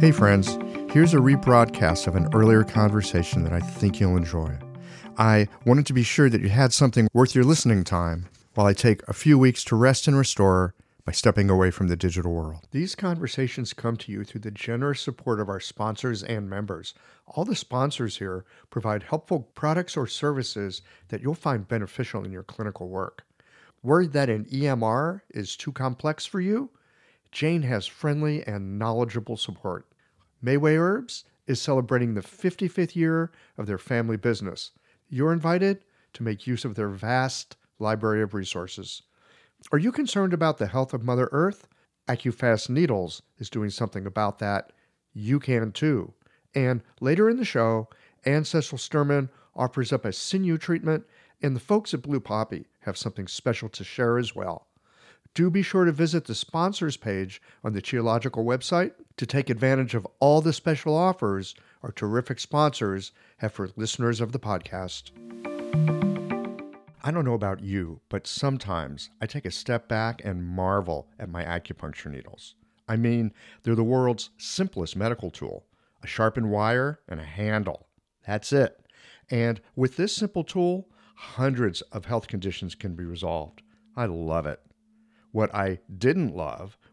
Hey, friends, here's a rebroadcast of an earlier conversation that I think you'll enjoy. I wanted to be sure that you had something worth your listening time while I take a few weeks to rest and restore by stepping away from the digital world. These conversations come to you through the generous support of our sponsors and members. All the sponsors here provide helpful products or services that you'll find beneficial in your clinical work. Worried that an EMR is too complex for you? Jane has friendly and knowledgeable support. Mayway Herbs is celebrating the 55th year of their family business. You're invited to make use of their vast library of resources. Are you concerned about the health of Mother Earth? AccuFast Needles is doing something about that. You can too. And later in the show, Anne Cecil Sturman offers up a sinew treatment, and the folks at Blue Poppy have something special to share as well. Do be sure to visit the sponsors page on the Qiological website to take advantage of all the special offers our terrific sponsors have for listeners of the podcast. I don't know about you, but sometimes I take a step back and marvel at my acupuncture needles. I mean, they're the world's simplest medical tool a sharpened wire and a handle. That's it. And with this simple tool, hundreds of health conditions can be resolved. I love it. What I didn't love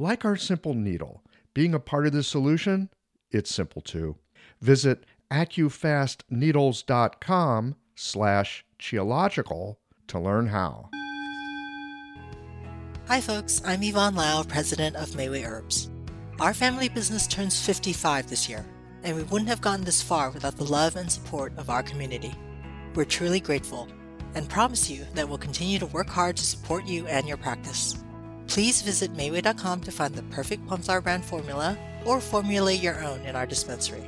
Like our simple needle, being a part of the solution, it's simple too. Visit accufastneedles.com slash qiological to learn how. Hi folks, I'm Yvonne Lau, president of Mayway Herbs. Our family business turns 55 this year, and we wouldn't have gotten this far without the love and support of our community. We're truly grateful and promise you that we'll continue to work hard to support you and your practice. Please visit Mayway.com to find the perfect Plumflower brand formula or formulate your own in our dispensary.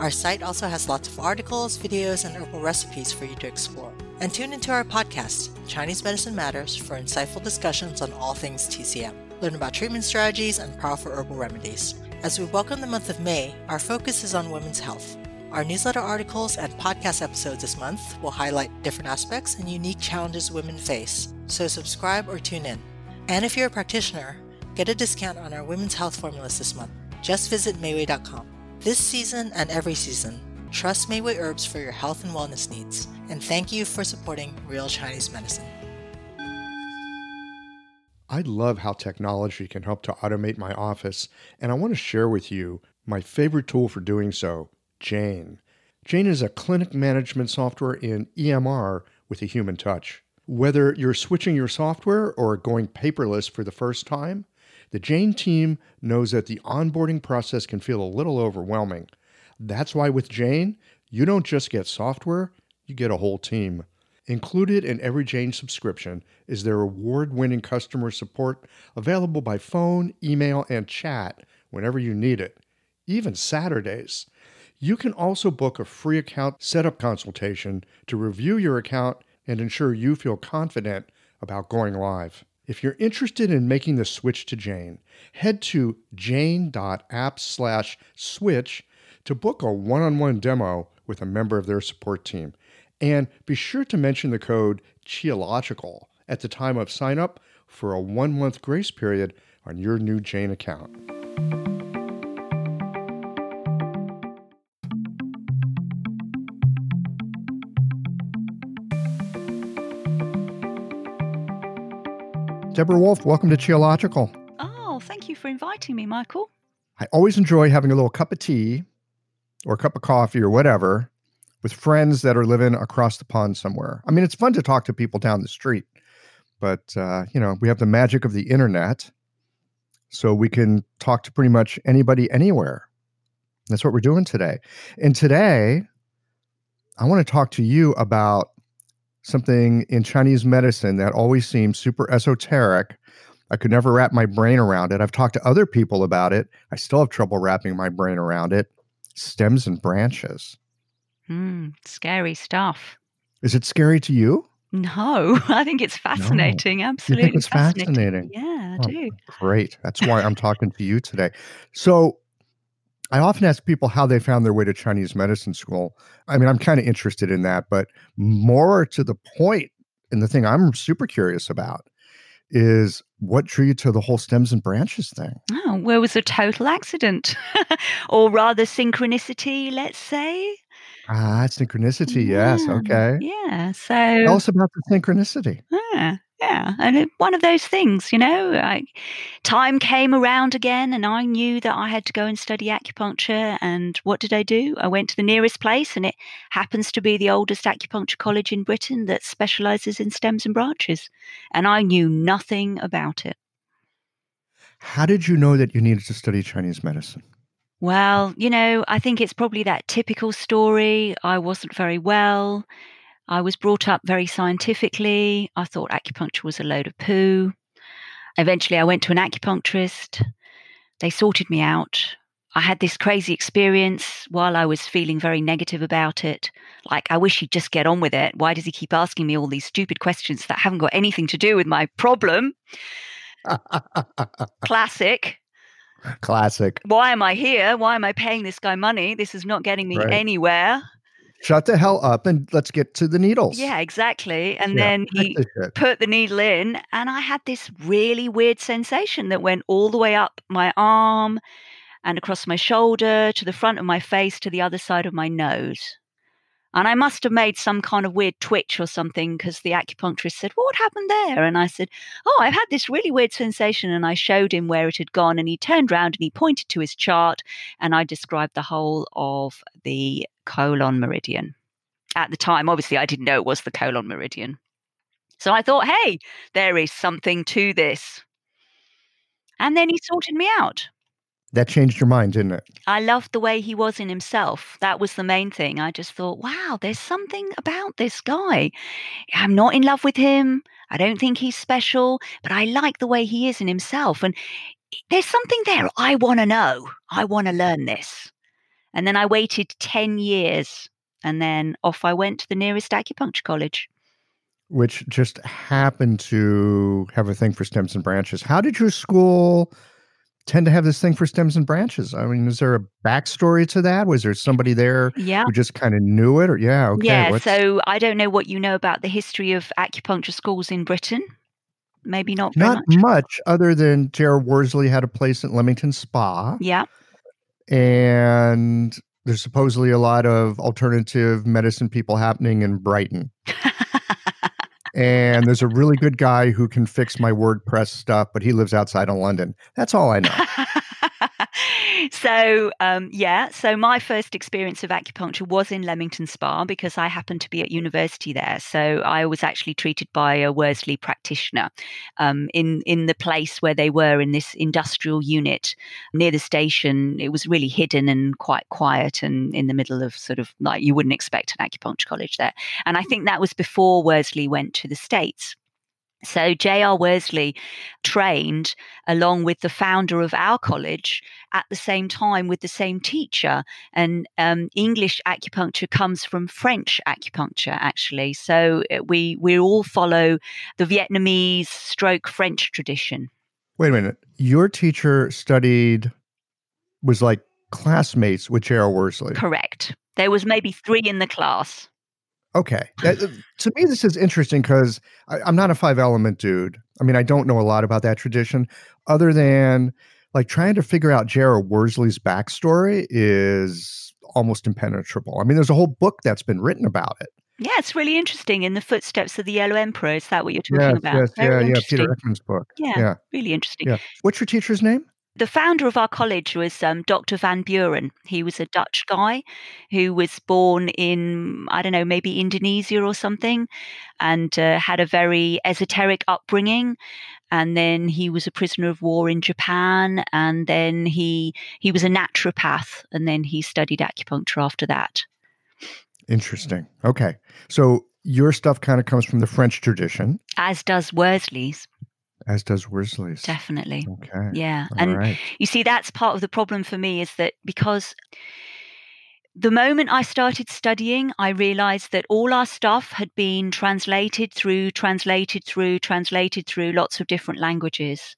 Our site also has lots of articles, videos, and herbal recipes for you to explore. And tune into our podcast, Chinese Medicine Matters, for insightful discussions on all things TCM. Learn about treatment strategies and powerful herbal remedies. As we welcome the month of May, our focus is on women's health. Our newsletter articles and podcast episodes this month will highlight different aspects and unique challenges women face, so subscribe or tune in. And if you're a practitioner, get a discount on our women's health formulas this month. Just visit Mayway.com. This season and every season, trust Mayway Herbs for your health and wellness needs, and thank you for supporting Real Chinese Medicine. I love how technology can help to automate my office, and I want to share with you my favorite tool for doing so Jane. Jane is a clinic management software in EMR with a human touch. Whether you're switching your software or going paperless for the first time, the Jane team knows that the onboarding process can feel a little overwhelming. That's why with Jane, you don't just get software, you get a whole team. Included in every Jane subscription is their award winning customer support available by phone, email, and chat whenever you need it, even Saturdays. You can also book a free account setup consultation to review your account and ensure you feel confident about going live. If you're interested in making the switch to Jane, head to jane.app/switch to book a one-on-one demo with a member of their support team. And be sure to mention the code QIOLOGICAL at the time of sign up for a one-month grace period on your new Jane account. Deborah Wolf, welcome to Qiological. Oh, thank you for inviting me, Michael. I always enjoy having a little cup of tea or a cup of coffee or whatever with friends that are living across the pond somewhere. I mean, it's fun to talk to people down the street, but, uh, you know, we have the magic of the internet, so we can talk to pretty much anybody anywhere. That's what we're doing today. And today, I want to talk to you about something in Chinese medicine that always seems super esoteric I could never wrap my brain around it. I've talked to other people about it. I still have trouble wrapping my brain around it. Stems and branches. Mm, scary stuff. Is it scary to you? No, I think it's fascinating. No. Absolutely. it's fascinating? fascinating? Yeah, I oh, do. Great. That's why I'm talking to you today. So, I often ask people how they found their way to Chinese medicine school. I mean, I'm kind of interested in that, but more to the point, and the thing I'm super curious about is what drew you to the whole stems and branches thing? Oh, well, it was a total accident, or rather synchronicity, let's say. Ah, synchronicity. Yeah, yes. Okay. Yeah. So tell us about the synchronicity. Yeah. Yeah. And it, one of those things, you know, like time came around again and I knew that I had to go and study acupuncture. And what did I do? I went to the nearest place and it happens to be the oldest acupuncture college in Britain that specializes in stems and branches. And I knew nothing about it. How did you know that you needed to study Chinese medicine? Well, you know, I think it's probably that typical story. I wasn't very well. I was brought up very scientifically. I thought acupuncture was a load of poo. Eventually, I went to an acupuncturist. They sorted me out. I had this crazy experience while I was feeling very negative about it. Like, I wish he'd just get on with it. Why does he keep asking me all these stupid questions that haven't got anything to do with my problem? Classic. Classic. Why am I here? Why am I paying this guy money? This is not getting me right. anywhere. Shut the hell up and let's get to the needles. Yeah, exactly. And yeah, then he put the needle in, and I had this really weird sensation that went all the way up my arm and across my shoulder to the front of my face to the other side of my nose. And I must have made some kind of weird twitch or something because the acupuncturist said, well, What happened there? And I said, Oh, I've had this really weird sensation. And I showed him where it had gone. And he turned around and he pointed to his chart. And I described the whole of the colon meridian. At the time, obviously, I didn't know it was the colon meridian. So I thought, Hey, there is something to this. And then he sorted me out. That changed your mind, didn't it? I loved the way he was in himself. That was the main thing. I just thought, wow, there's something about this guy. I'm not in love with him. I don't think he's special, but I like the way he is in himself. And there's something there. I want to know. I want to learn this. And then I waited 10 years and then off I went to the nearest acupuncture college. Which just happened to have a thing for stems and branches. How did your school tend to have this thing for stems and branches. I mean, is there a backstory to that? Was there somebody there yeah. who just kind of knew it? Or yeah, okay. Yeah. What's... So I don't know what you know about the history of acupuncture schools in Britain. Maybe not. not much. much. other than J.R. Worsley had a place at Leamington Spa. Yeah. And there's supposedly a lot of alternative medicine people happening in Brighton. and there's a really good guy who can fix my WordPress stuff, but he lives outside of London. That's all I know. so um, yeah, so my first experience of acupuncture was in Leamington Spa because I happened to be at university there. So I was actually treated by a Worsley practitioner um, in in the place where they were in this industrial unit near the station. It was really hidden and quite quiet and in the middle of sort of like you wouldn't expect an acupuncture college there. And I think that was before Worsley went to the states. So J.R. Worsley trained along with the founder of our college at the same time with the same teacher. And um, English acupuncture comes from French acupuncture, actually. So uh, we we all follow the Vietnamese stroke French tradition. Wait a minute. Your teacher studied was like classmates with J.R. Worsley. Correct. There was maybe three in the class. Okay. That, to me, this is interesting because I'm not a five element dude. I mean, I don't know a lot about that tradition other than like trying to figure out J.R. Worsley's backstory is almost impenetrable. I mean, there's a whole book that's been written about it. Yeah, it's really interesting. In the footsteps of the Yellow Emperor, is that what you're talking yes, about? Yes, Very yeah, yeah. Peter Eckman's book. Yeah, yeah, really interesting. Yeah. What's your teacher's name? The founder of our college was um, Dr. Van Buren. He was a Dutch guy who was born in, I don't know, maybe Indonesia or something, and uh, had a very esoteric upbringing. And then he was a prisoner of war in Japan, and then he he was a naturopath, and then he studied acupuncture after that. Interesting. Okay, so your stuff kind of comes from the French tradition, as does Worsley's. As does Worsley's. Definitely. Okay. Yeah. All and right. you see, that's part of the problem for me is that because the moment I started studying, I realized that all our stuff had been translated through, translated through, translated through lots of different languages.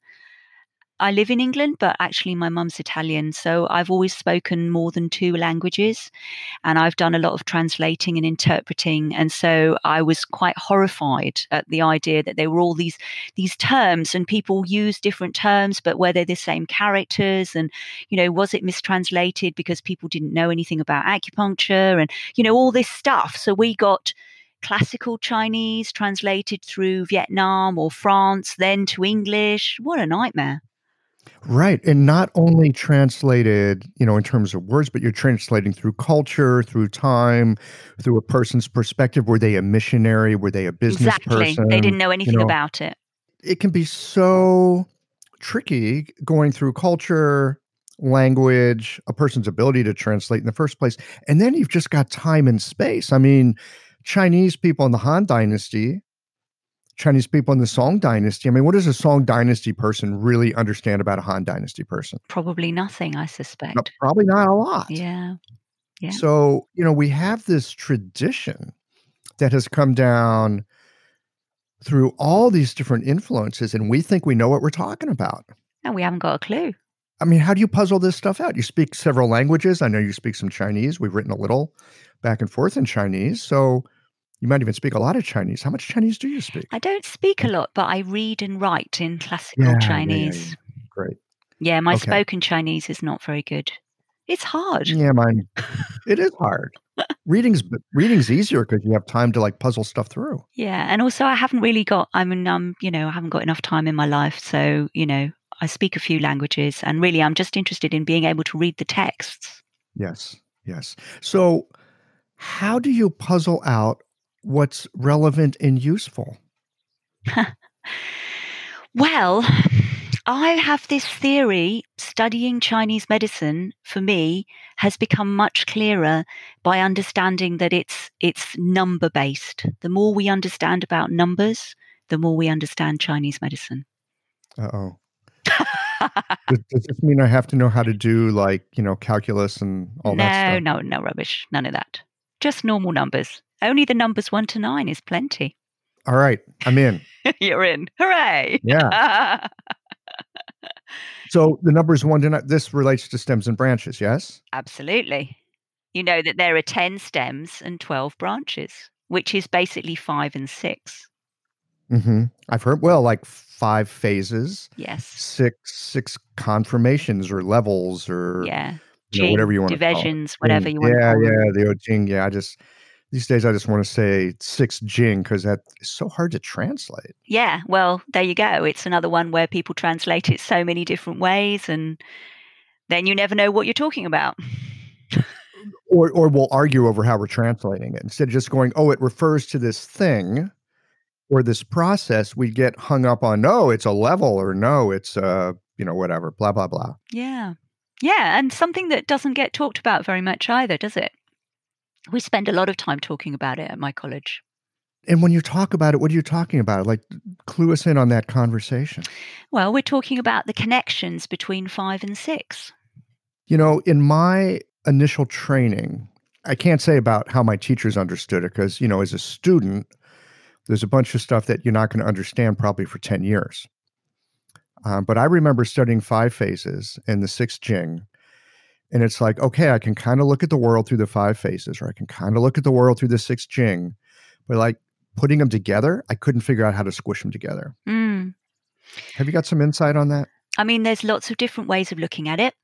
I live in England, but actually my mum's Italian. So I've always spoken more than two languages and I've done a lot of translating and interpreting. And so I was quite horrified at the idea that there were all these, these terms and people use different terms, but were they the same characters? And, you know, was it mistranslated because people didn't know anything about acupuncture and, you know, all this stuff. So we got, classical Chinese translated through Vietnam or France, then to English. What a nightmare. Right. And not only translated, you know, in terms of words, but you're translating through culture, through time, through a person's perspective. Were they a missionary? Were they a business exactly. person? They didn't know anything know, about it. It can be so tricky going through culture, language, a person's ability to translate in the first place. And then you've just got time and space. I mean, Chinese people in the Han Dynasty Chinese people in the Song Dynasty. I mean, what does a Song Dynasty person really understand about a Han Dynasty person? Probably nothing, I suspect. No, probably not a lot. Yeah. Yeah. So, you know, we have this tradition that has come down through all these different influences, and we think we know what we're talking about. No, we haven't got a clue. I mean, how do you puzzle this stuff out? You speak several languages. I know you speak some Chinese. We've written a little back and forth in Chinese. So, you might even speak a lot of Chinese. How much Chinese do you speak? I don't speak a lot, but I read and write in classical Yeah, yeah, yeah, Chinese. yeah. Great. Yeah, my Okay. spoken Chinese is not very good. It's hard. Yeah, mine. It is hard. reading's reading's easier because you have time to like puzzle stuff through. Yeah, and also I haven't really got. I mean, um, you know, I haven't got enough time in my life, so you know, I speak a few languages, and really, I'm just interested in being able to read the texts. Yes, yes. So, how do you puzzle out what's relevant and useful? Well, I have this theory studying Chinese medicine for me has become much clearer by understanding that it's it's number based. The more we understand about numbers, the more we understand Chinese medicine. Uh oh. does, does this mean I have to know how to do like you know calculus and all no, that stuff? No, no, no rubbish. None of that. Just normal numbers. Only the numbers one to nine is plenty. All right, I'm in. You're in. Hooray! Yeah. So the numbers one to nine. This relates to stems and branches. Yes. Absolutely. You know that there are 10 stems and 12 branches, which is basically five and six. Mm-hmm. I've heard. Well, like five phases, Yes. six six conformations or levels or Yeah. you know, whatever you want to call it. divisions, whatever you want yeah, to call yeah, the old Jing. Yeah, I just these days I just want to say six Jing because that is so hard to translate. Yeah. Well, there you go. It's another one where people translate it so many different ways, and then you never know what you're talking about. Or or we'll argue over how we're translating it instead of just going, oh, it refers to this thing or this process. We get hung up on no, it's a level or no, it's uh you know whatever, blah blah blah. Yeah. Yeah. And something that doesn't get talked about very much either, does it? We spend a lot of time talking about it at my college. And when you talk about it, what are you talking about? Like, clue us in on that conversation. Well, we're talking about the connections between five and six. You know, in my initial training, I can't say about how my teachers understood it because, you know, as a student, there's a bunch of stuff that you're not going to understand probably for 10 years. Um, but I remember studying five phases and the sixth Jing. And it's like, okay, I can kind of look at the world through the five phases, or I can kind of look at the world through the six Jing. But like putting them together, I couldn't figure out how to squish them together. Mm. Have you got some insight on that? I mean, there's lots of different ways of looking at it.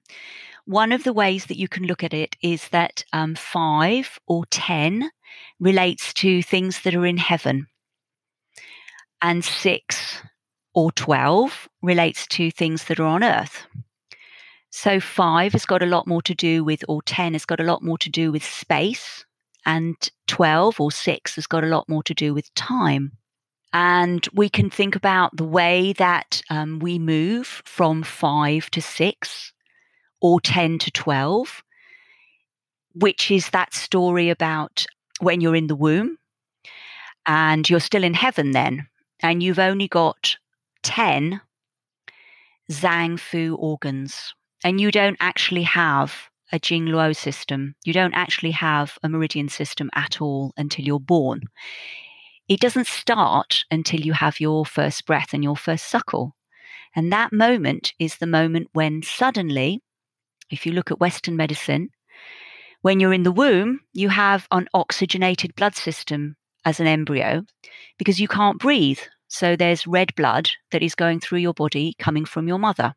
One of the ways that you can look at it is that um, five or 10 relates to things that are in heaven, and six or 12 relates to things that are on earth. So, five has got a lot more to do with, or 10 has got a lot more to do with space, and 12 or six has got a lot more to do with time. And we can think about the way that um, we move from five to six or 10 to 12, which is that story about when you're in the womb and you're still in heaven then, and you've only got 10 Zang Fu organs. And you don't actually have a Jing Jingluo system. You don't actually have a meridian system at all until you're born. It doesn't start until you have your first breath and your first suckle. And that moment is the moment when suddenly, if you look at Western medicine, when you're in the womb, you have an oxygenated blood system as an embryo because you can't breathe. So there's red blood that is going through your body coming from your mother.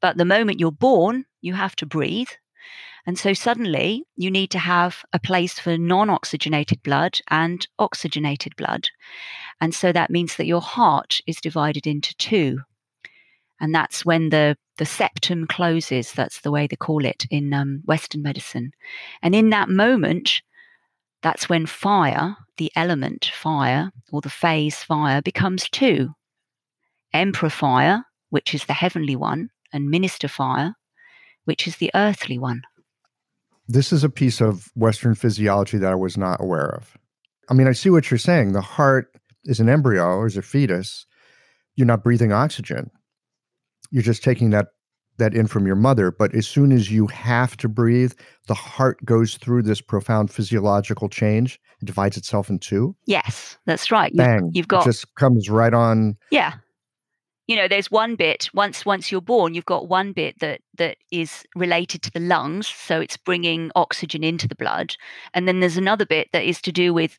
But the moment you're born, you have to breathe. And so suddenly you need to have a place for non oxygenated blood and oxygenated blood. And so that means that your heart is divided into two. And that's when the, the septum closes. That's the way they call it in um, Western medicine. And in that moment, that's when fire, the element fire, or the phase fire, becomes two emperor fire, which is the heavenly one, and minister fire, which is the earthly one. This is a piece of Western physiology that I was not aware of. I mean, I see what you're saying. The heart is an embryo or is a fetus. You're not breathing oxygen. You're just taking that that in from your mother. But as soon as you have to breathe, the heart goes through this profound physiological change. It divides itself in two. Yes, that's right. Bang! You've, you've got it just comes right on. Yeah, you know there's one bit once once you're born you've got one bit that that is related to the lungs so it's bringing oxygen into the blood and then there's another bit that is to do with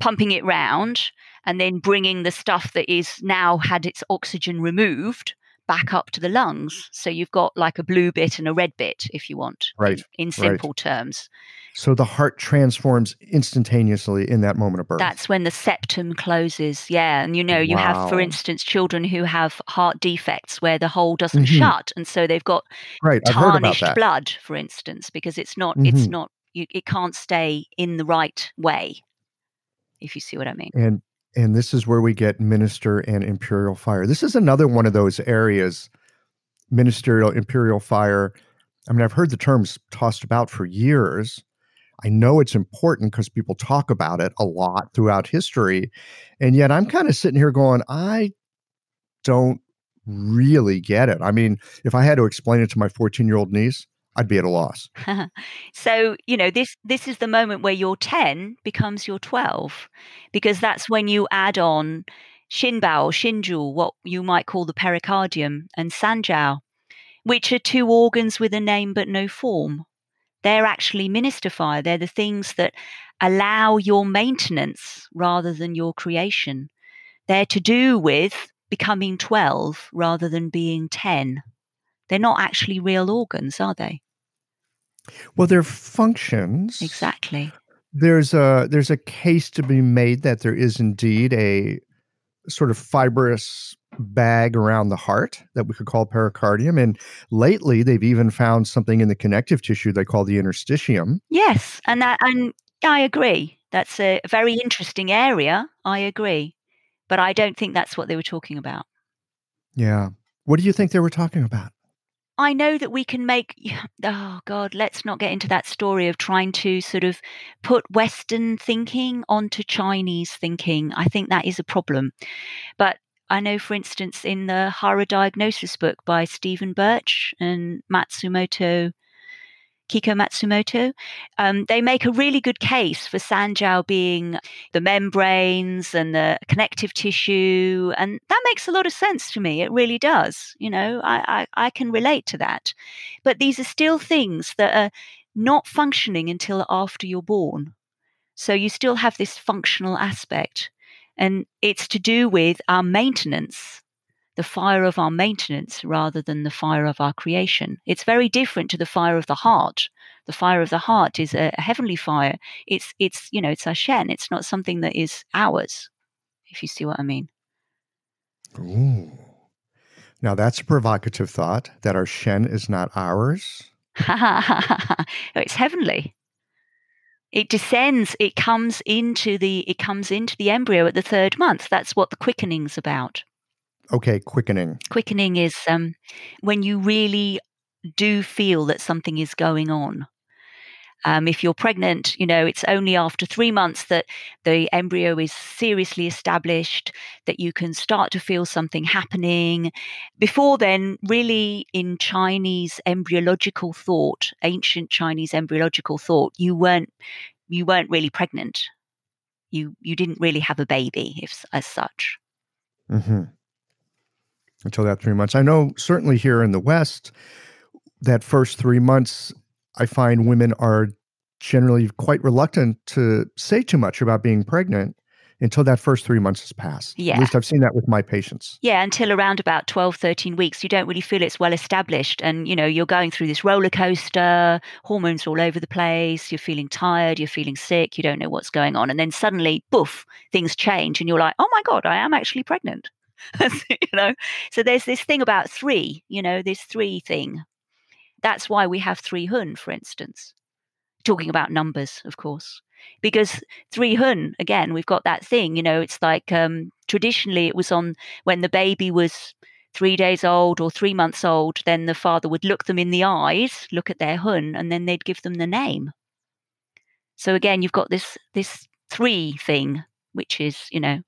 pumping it round and then bringing the stuff that is now had its oxygen removed back up to the lungs so you've got like a blue bit and a red bit if you want right in, in simple right. terms so the heart transforms instantaneously in that moment of birth. That's when the septum closes. Yeah. And you know, you wow. have, for instance, children who have heart defects where the hole doesn't mm-hmm. shut. And so they've got right. tarnished blood, for instance, because it's not, mm-hmm. it's not, you, it can't stay in the right way, if you see what I mean. And, and this is where we get minister and imperial fire. This is another one of those areas, ministerial, imperial fire. I mean, I've heard the terms tossed about for years I know it's important because people talk about it a lot throughout history. And yet I'm kind of sitting here going, I don't really get it. I mean, if I had to explain it to my 14 year old niece, I'd be at a loss. so, you know, this this is the moment where your 10 becomes your 12 because that's when you add on Shinbao, Shinju, what you might call the pericardium, and Sanjiao, which are two organs with a name but no form. They're actually minister fire. They're the things that allow your maintenance rather than your creation. They're to do with becoming 12 rather than being 10. They're not actually real organs, are they? Well, they're functions. Exactly. There's a there's a case to be made that there is indeed a sort of fibrous bag around the heart that we could call pericardium. And lately, they've even found something in the connective tissue they call the interstitium. Yes, and that, and I agree. That's a very interesting area. I agree, but I don't think that's what they were talking about. Yeah. What do you think they were talking about? I know that we can make, oh God, let's not get into that story of trying to sort of put Western thinking onto Chinese thinking. I think that is a problem. But I know, for instance, in the Hara Diagnosis book by Stephen Birch and Matsumoto, Kiiko Matsumoto, um, they make a really good case for Sanjiao being the membranes and the connective tissue. And that makes a lot of sense to me. It really does. You know, I, I, I can relate to that. But these are still things that are not functioning until after you're born. So you still have this functional aspect. And it's to do with our maintenance, the fire of our maintenance rather than the fire of our creation. It's very different to the fire of the heart. The fire of the heart is a, heavenly fire. It's it's you know it's our shen. It's not something that is ours. If you see what I mean. Ooh. Now that's a provocative thought that our shen is not ours. it's heavenly it descends it comes into the it comes into the embryo at the third month that's what the quickening's about okay quickening quickening is um, when you really do feel that something is going on Um, if you're pregnant, you know, it's only after three months that the embryo is seriously established, that you can start to feel something happening. Before then, really in Chinese embryological thought, ancient Chinese embryological thought, you weren't you weren't really pregnant. You you didn't really have a baby if, as such. Mm-hmm. Until that three months. I know certainly here in the West, that first three months I find women are generally quite reluctant to say too much about being pregnant until that first three months has passed. Yeah. At least I've seen that with my patients. Yeah, until around about 12, 13 weeks, you don't really feel it's well established. And, you know, you're going through this roller coaster, hormones all over the place, you're feeling tired, you're feeling sick, you don't know what's going on. And then suddenly, poof, things change and you're like, oh my God, I am actually pregnant. you know, so there's this thing about three, you know, this three thing. That's why we have three hun, for instance. Talking about numbers, of course. Because three hun, again, we've got that thing, you know, it's like um, traditionally it was on when the baby was three days old or three months old, then the father would look them in the eyes, look at their hun, and then they'd give them the name. So again, you've got this this three thing, which is, you know,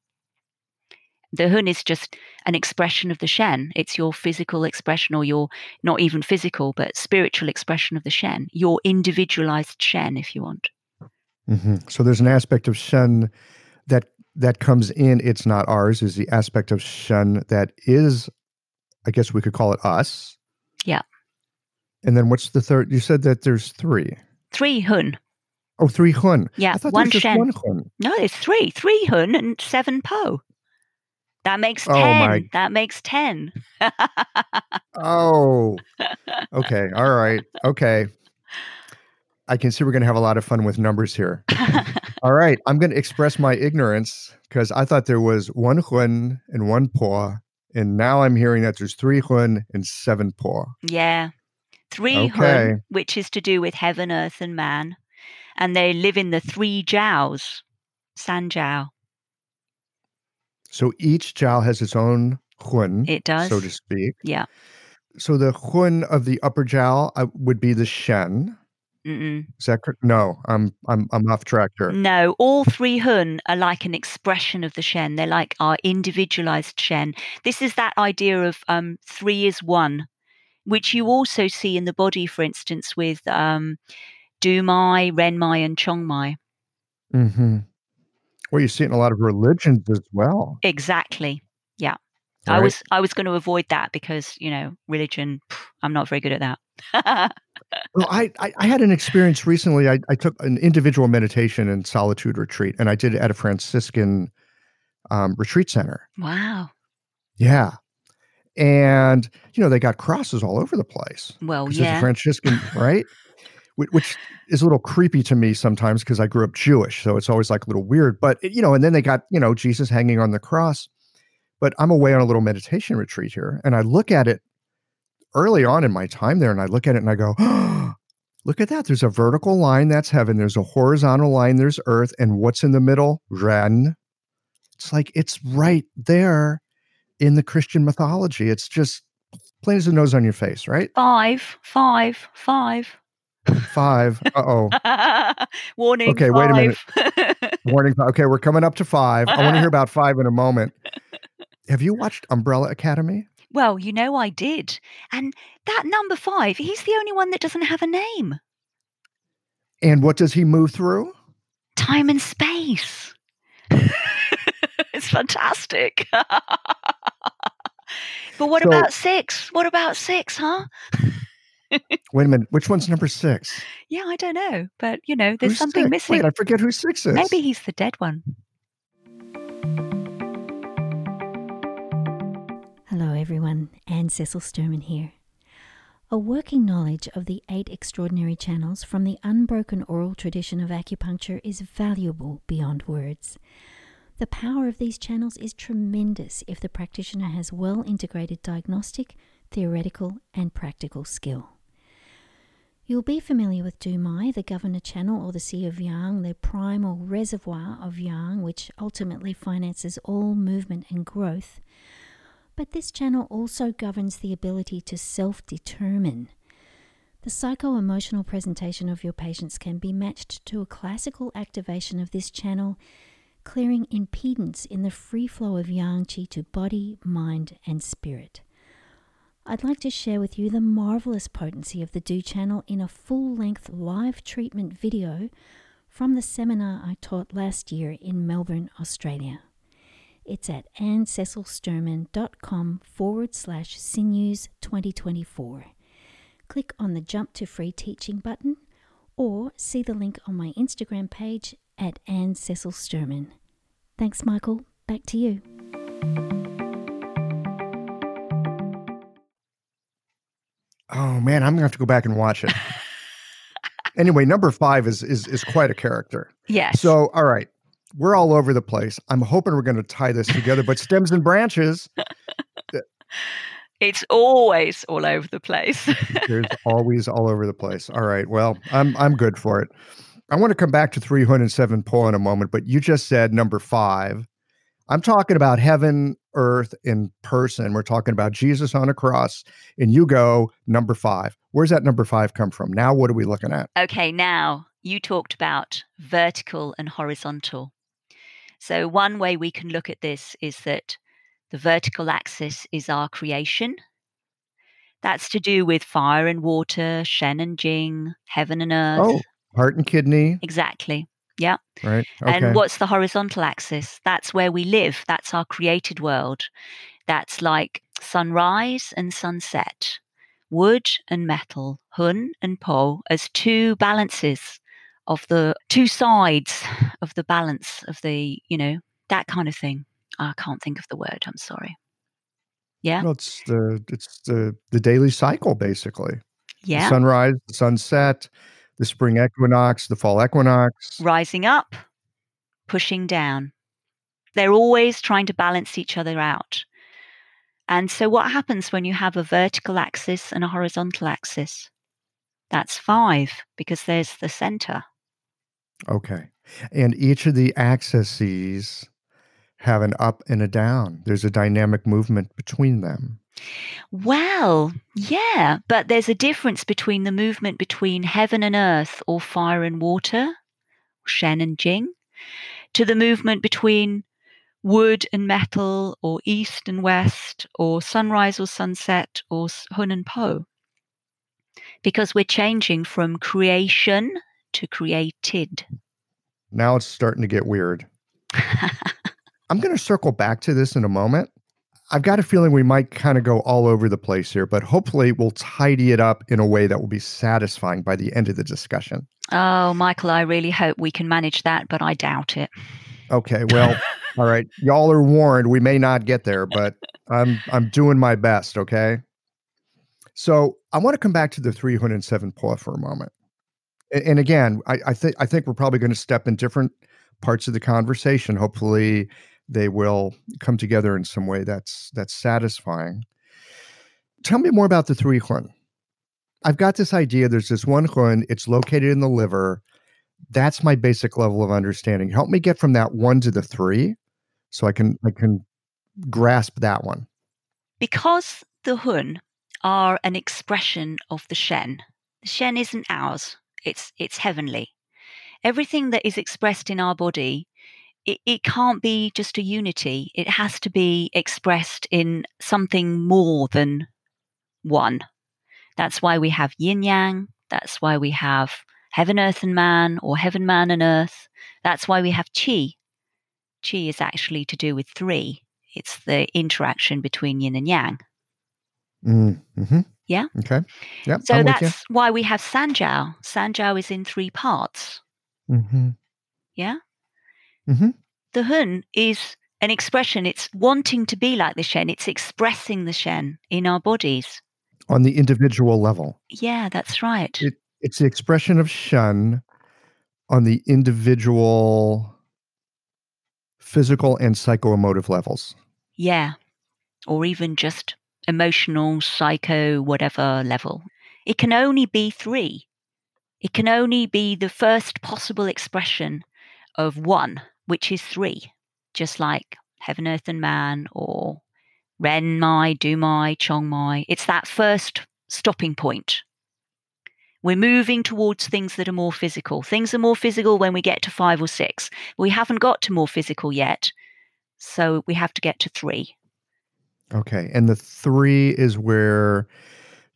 the hun is just an expression of the shen. It's your physical expression, or your not even physical, but spiritual expression of the shen, your individualized shen, if you want. Mm-hmm. So there's an aspect of shen that that comes in. It's not ours. Is the aspect of shen that is, I guess we could call it us. Yeah. And then what's the third? You said that there's three. Three hun. Oh, three hun. Yeah, I thought one there was just shen. one hun. No, there's three. Three hun and seven po. That makes Oh, ten. my- That makes ten. Oh, okay. All right. Okay. I can see we're going to have a lot of fun with numbers here. All right. I'm going to express my ignorance because I thought there was one hun and one po. And now I'm hearing that there's three hun and seven po. yeah. Three Okay. hun, which is to do with heaven, earth, and man. And they live in the three jiaos. San jiao. So each jiao has its own hun, It does. so to speak. Yeah. So the hun of the upper jiao uh, would be the shen. Mm-mm. Is that correct? No, I'm I'm I'm off track here. No, all three hun are like an expression of the Shen. They're like our individualized Shen. This is that idea of um, three is one, which you also see in the body, for instance, with um, Dumai, Renmai, and Chongmai. hmm Well, you see it in a lot of religions as well. Exactly. Yeah. I was I was going to avoid that because you know religion. I'm not very good at that. Well, I, I I had an experience recently. I, I took an individual meditation and solitude retreat, and I did it at a Franciscan um, retreat center. wow. Yeah, and you know they got crosses all over the place. Well, 'cause it's a yeah. Franciscan, right? Wh- Which is a little creepy to me sometimes because I grew up Jewish, so it's always like a little weird. But you know, and then they got you know Jesus hanging on the cross. But I'm away on a little meditation retreat here, and I look at it early on in my time there, and I look at it and I go, "Look at that! There's a vertical line that's heaven. There's a horizontal line. There's earth, and what's in the middle? Ren. It's like it's right there in the Christian mythology. It's just plain as the nose on your face, right? Five, five, five. Five. Uh oh. Warning. Okay, wait a minute. Warning. Okay, we're coming up to five. I want to hear about five in a moment. Have you watched Umbrella Academy? Well, you know I did. And that number five, he's the only one that doesn't have a name. And what does he move through? Time and space. it's fantastic. but what So- about six? What about six, huh? Wait a minute. Which one's number six? Yeah, I don't know. But, you know, there's Who's something six? missing. Wait, I forget who six is. Maybe he's the dead one. Hello, everyone. Anne Cecil Sturman here. A working knowledge of the eight extraordinary channels from the unbroken oral tradition of acupuncture is valuable beyond words. The power of these channels is tremendous if the practitioner has well integrated diagnostic, theoretical, and practical skill. You'll be familiar with Dumai, the governor channel, or the Sea of Yang, the primal reservoir of Yang, which ultimately finances all movement and growth. But this channel also governs the ability to self determine. The psycho emotional presentation of your patients can be matched to a classical activation of this channel, clearing impedance in the free flow of yang qi to body, mind, and spirit. I'd like to share with you the marvelous potency of the Do channel in a full length live treatment video from the seminar I taught last year in Melbourne, Australia. It's at anncecilsturman.com forward slash sinews 2024. Click on the Jump to Free Teaching button or see the link on my Instagram page at Anne Cecil Sturman. Thanks, Michael. Back to you. Oh man, I'm gonna have to go back and watch it. anyway, number five is is is quite a character. Yes. So, all right, we're all over the place. I'm hoping we're going to tie this together, but stems and branches. it's always all over the place. There's always all over the place. All right. Well, I'm I'm good for it. I want to come back to 307 Po in a moment, but you just said number five. I'm talking about heaven, earth in person. We're talking about Jesus on a cross, and you go number five. Where's that number five come from? Now, what are we looking at? Okay, now you talked about vertical and horizontal. So, one way we can look at this is that the vertical axis is our creation. That's to do with fire and water, Shen and Jing, heaven and earth. Oh, heart and kidney. Exactly. Yeah. Right. Okay. And what's the horizontal axis? That's where we live. That's our created world. That's like sunrise and sunset, wood and metal, hun and po as two balances of the two sides of the balance of the, you know, that kind of thing. Ah, I can't think of the word. I'm sorry. Yeah. Well, it's the it's the the daily cycle basically. Yeah. The sunrise, the sunset, the spring equinox, the fall equinox. Rising up, pushing down. They're always trying to balance each other out. And so, what happens when you have a vertical axis and a horizontal axis? That's five because there's the center. Okay. And each of the axes have an up and a down. There's a dynamic movement between them. Well, yeah, but there's a difference between the movement between heaven and earth or fire and water, Shen and Jing, to the movement between wood and metal or east and west or sunrise or sunset or Hun and Po. Because we're changing from creation to created. Now it's starting to get weird. I'm going to circle back to this in a moment. I've got a feeling we might kind of go all over the place here, but hopefully we'll tidy it up in a way that will be satisfying by the end of the discussion. Oh, Michael, I really hope we can manage that, but I doubt it. Okay, well, all right. Y'all are warned. We may not get there, but I'm I'm doing my best, okay? So I want to come back to the 307 Po for a moment. And, and again, I, I think I think we're probably going to step in different parts of the conversation. Hopefully they will come together in some way that's that's satisfying. Tell me more about the three hun. I've got this idea. There's this one hun. It's located in the liver. That's my basic level of understanding. Help me get from that one to the three, so I can I can grasp that one. Because the hun are an expression of the Shen. The Shen isn't ours. It's it's heavenly. Everything that is expressed in our body it, it can't be just a unity. It has to be expressed in something more than one. That's why we have yin yang. That's why we have heaven, earth, and man, or heaven, man, and earth. That's why we have chi. Chi is actually to do with three. It's the interaction between yin and yang. Mm-hmm. Yeah. Okay. Yeah. So that's why we have Sanjiao. Sanjiao is in three parts. Mm-hmm. Yeah. Mm-hmm. The Hun is an expression. It's wanting to be like the Shen. It's expressing the Shen in our bodies. On the individual level. Yeah, that's right. It, it's the expression of Shen on the individual physical and psycho-emotive levels. Yeah. Or even just emotional, psycho, whatever level. It can only be three. It can only be the first possible expression of one which is three, just like Heaven, Earth, and Man or Ren Mai, Du Mai, Chong Mai. It's that first stopping point. We're moving towards things that are more physical. Things are more physical when we get to five or six. We haven't got to more physical yet. So we have to get to three. Okay. And the three is where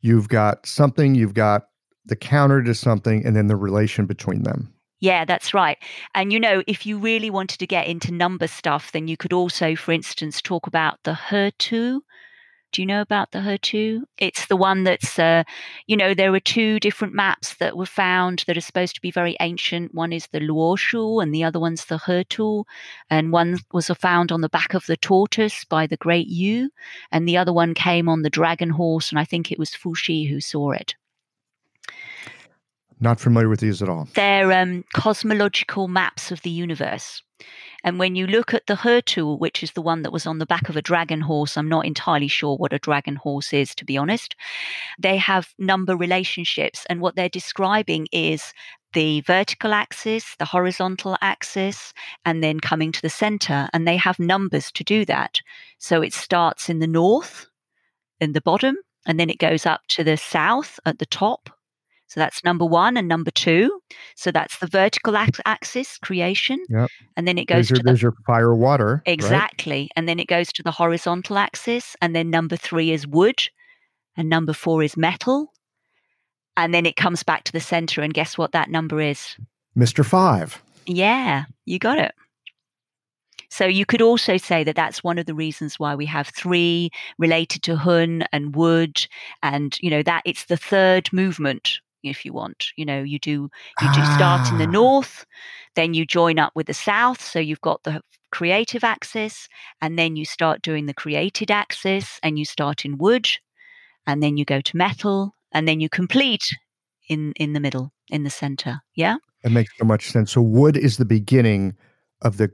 you've got something, you've got the counter to something, and then the relation between them. Yeah, that's right. And you know, if you really wanted to get into number stuff, then you could also, for instance, talk about the He-Tu. Do you know about the He-Tu? It's the one that's, uh, you know, there were two different maps that were found that are supposed to be very ancient. One is the Luoshu and the other one's the He-Tu. And one was found on the back of the tortoise by the Great Yu. And the other one came on the dragon horse. And I think it was Fuxi who saw it. Not familiar with these at all. They're um, cosmological maps of the universe. And when you look at the He-Tu, which is the one that was on the back of a dragon horse, I'm not entirely sure what a dragon horse is, to be honest. They have number relationships. And what they're describing is the vertical axis, the horizontal axis, and then coming to the center. And they have numbers to do that. So it starts in the north, in the bottom, and then it goes up to the south at the top so that's number one and number two. So that's the vertical axis creation. Yep. And then it goes there's your, to there's your fire water. exactly. Right? And then it goes to the horizontal axis. And then number three is wood. And number four is metal. And then it comes back to the center. And guess what that number is? Mr. Five. Yeah, you got it. So you could also say that that's one of the reasons why we have three related to Hun and Wood, and you know that it's the third movement if you want. You know, you do you do start in the Ah. north, then you join up with the south, so you've got the creative axis, and then you start doing the created axis, and you start in wood, and then you go to metal, and then you complete in in the middle, in the center. Yeah, It makes so much sense. So wood is the beginning of the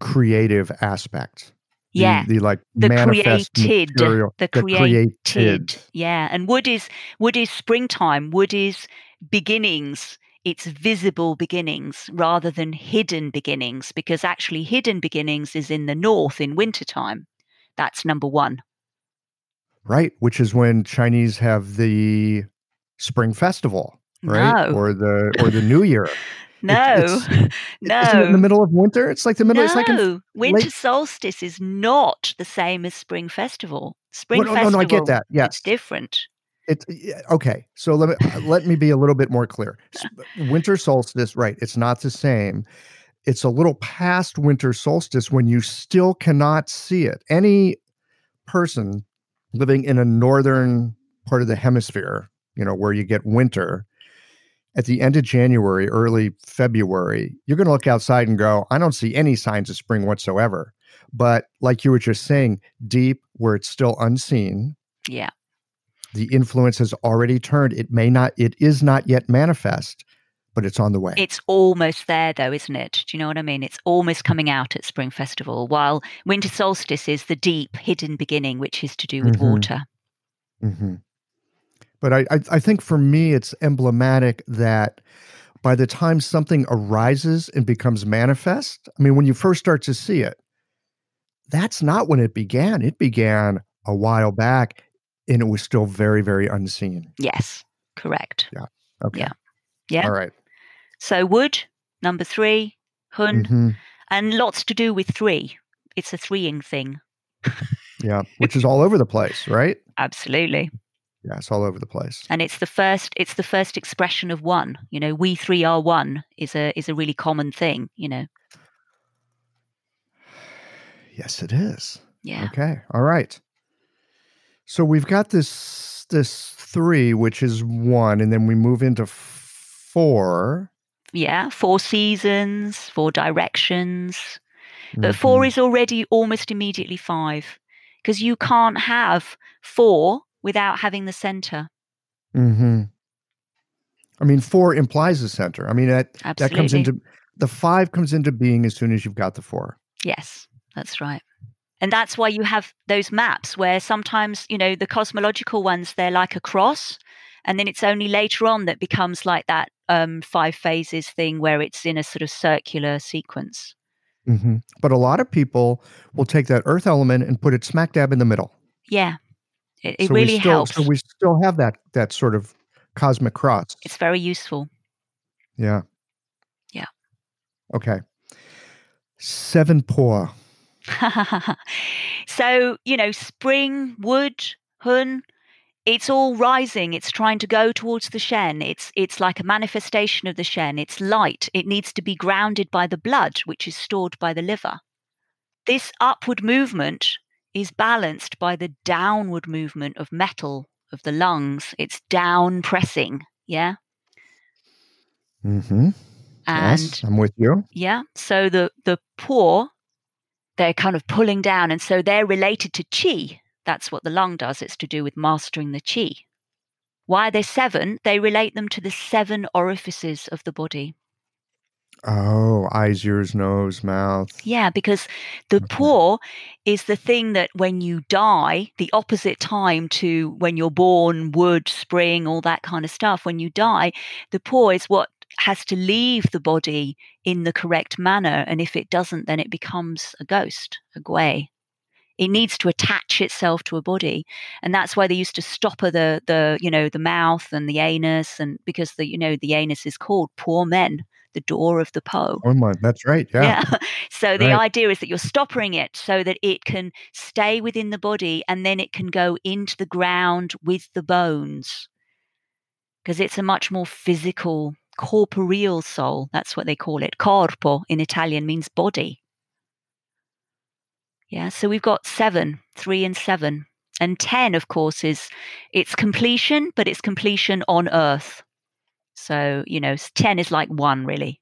creative aspect. The, yeah. The like The manifest created, material. the created. created. Yeah, and wood is wood is springtime. Wood is beginnings. It's visible beginnings rather than hidden beginnings, because actually hidden beginnings is in the north in wintertime. That's number one. Right. Which is when Chinese have the spring festival, right? No, Or the or the New Year. no, it's- no. Isn't it in the middle of winter? It's like the middle. no, It's like in, winter late- solstice is not the same as spring festival. Spring Well, no, no, festival, no, I get that. Yes. it's different. It's okay. So let me uh, let me be a little bit more clear. Winter solstice, right? It's not the same. It's a little past winter solstice when you still cannot see it. Any person living in a northern part of the hemisphere, you know, where you get winter, at the end of January, early February, you're going to look outside and go, I don't see any signs of spring whatsoever. But like you were just saying, deep where it's still unseen, Yeah, the influence has already turned. It may not, it is not yet manifest, but it's on the way. it's almost there though, isn't it? Do you know what I mean? It's almost coming out at spring festival, while winter solstice is the deep hidden beginning, which is to do with Mhm. water. hmm But I, I, I think for me, it's emblematic that by the time something arises and becomes manifest, I mean, when you first start to see it, that's not when it began. It began a while back and it was still very, very unseen. Yes, correct. Yeah. Okay. Yeah. Yeah. All right. So wood, number three, hun, Mhm. and lots to do with three. It's a threeing thing. Yeah. Which is all over the place, right? Absolutely. Yeah. It's all over the place. and it's the first it's the first expression of one you know we three are one is a is a really common thing you know Yes, it is. yeah Okay. All right. So we've got this this three, which is one, and then we move into four. yeah four seasons four directions but four Mhm. is already almost immediately five because you can't have four without having the center Mhm. I mean, four implies a center. I mean, that that comes into the five comes into being as soon as you've got the four. yes that's right and that's why you have those maps where sometimes you know the cosmological ones they're like a cross and then it's only later on that becomes like that um, five phases thing where it's in a sort of circular sequence Mhm. But a lot of people will take that earth element and put it smack dab in the middle. yeah it, it So really still, helps So we still have that that sort of cosmic cross. It's very useful. Yeah. Yeah. Okay. Seven Po. so, you know, spring, wood, hun, it's all rising. It's trying to go towards the Shen. It's it's like a manifestation of the Shen. It's light. It needs to be grounded by the blood, which is stored by the liver. This upward movement is balanced by the downward movement of metal of the lungs. It's down pressing. Yeah. Mm-hmm. And yes, I'm with you. yeah, so the the Po, they're kind of pulling down, and so they're related to chi. That's what the lung does. It's to do with mastering the chi. Why are they seven? They relate them to the seven orifices of the body. Oh, eyes, ears, nose, mouth. Yeah, because the Okay. Po is the thing that when you die, the opposite time to when you're born, wood, spring, all that kind of stuff. When you die, the Po is what has to leave the body in the correct manner. And if it doesn't, then it becomes a ghost, a gwei. It needs to attach itself to a body. And that's why they used to stopper the the, you know, the mouth and the anus and because the you know, the anus is called Po men, the door of the Po. Oh my, that's right. Yeah. So the Right. idea is that you're stoppering it so that it can stay within the body and then it can go into the ground with the bones. Because it's a much more physical, corporeal soul. That's what they call it. Corpo in Italian means body. Yeah, so we've got seven, three and seven. And 10, of course, is it's completion, but it's completion on earth. So, you know, 10 is like one, really.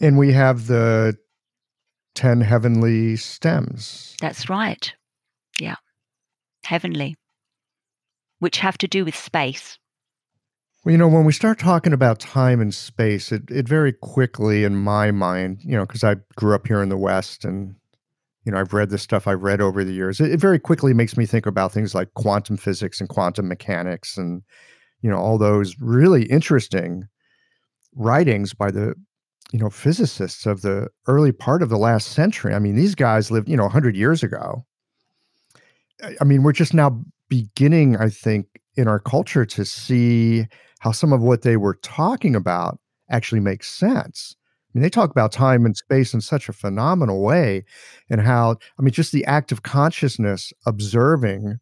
And we have the 10 heavenly stems. That's right. Yeah. Heavenly, which have to do with space. Well, you know, when we start talking about time and space, it, it very quickly, in my mind, you know, because I grew up here in the West and, you know, I've read the stuff I've read over the years, it, it very quickly makes me think about things like quantum physics and quantum mechanics and, you know, all those really interesting writings by the, you know, physicists of the early part of the last century. I mean, these guys lived, you know, 100 years ago. I- mean, we're just now beginning, I think, in our culture to see how some of what they were talking about actually makes sense. I mean, they talk about time and space in such a phenomenal way, and how, I mean, just the act of consciousness observing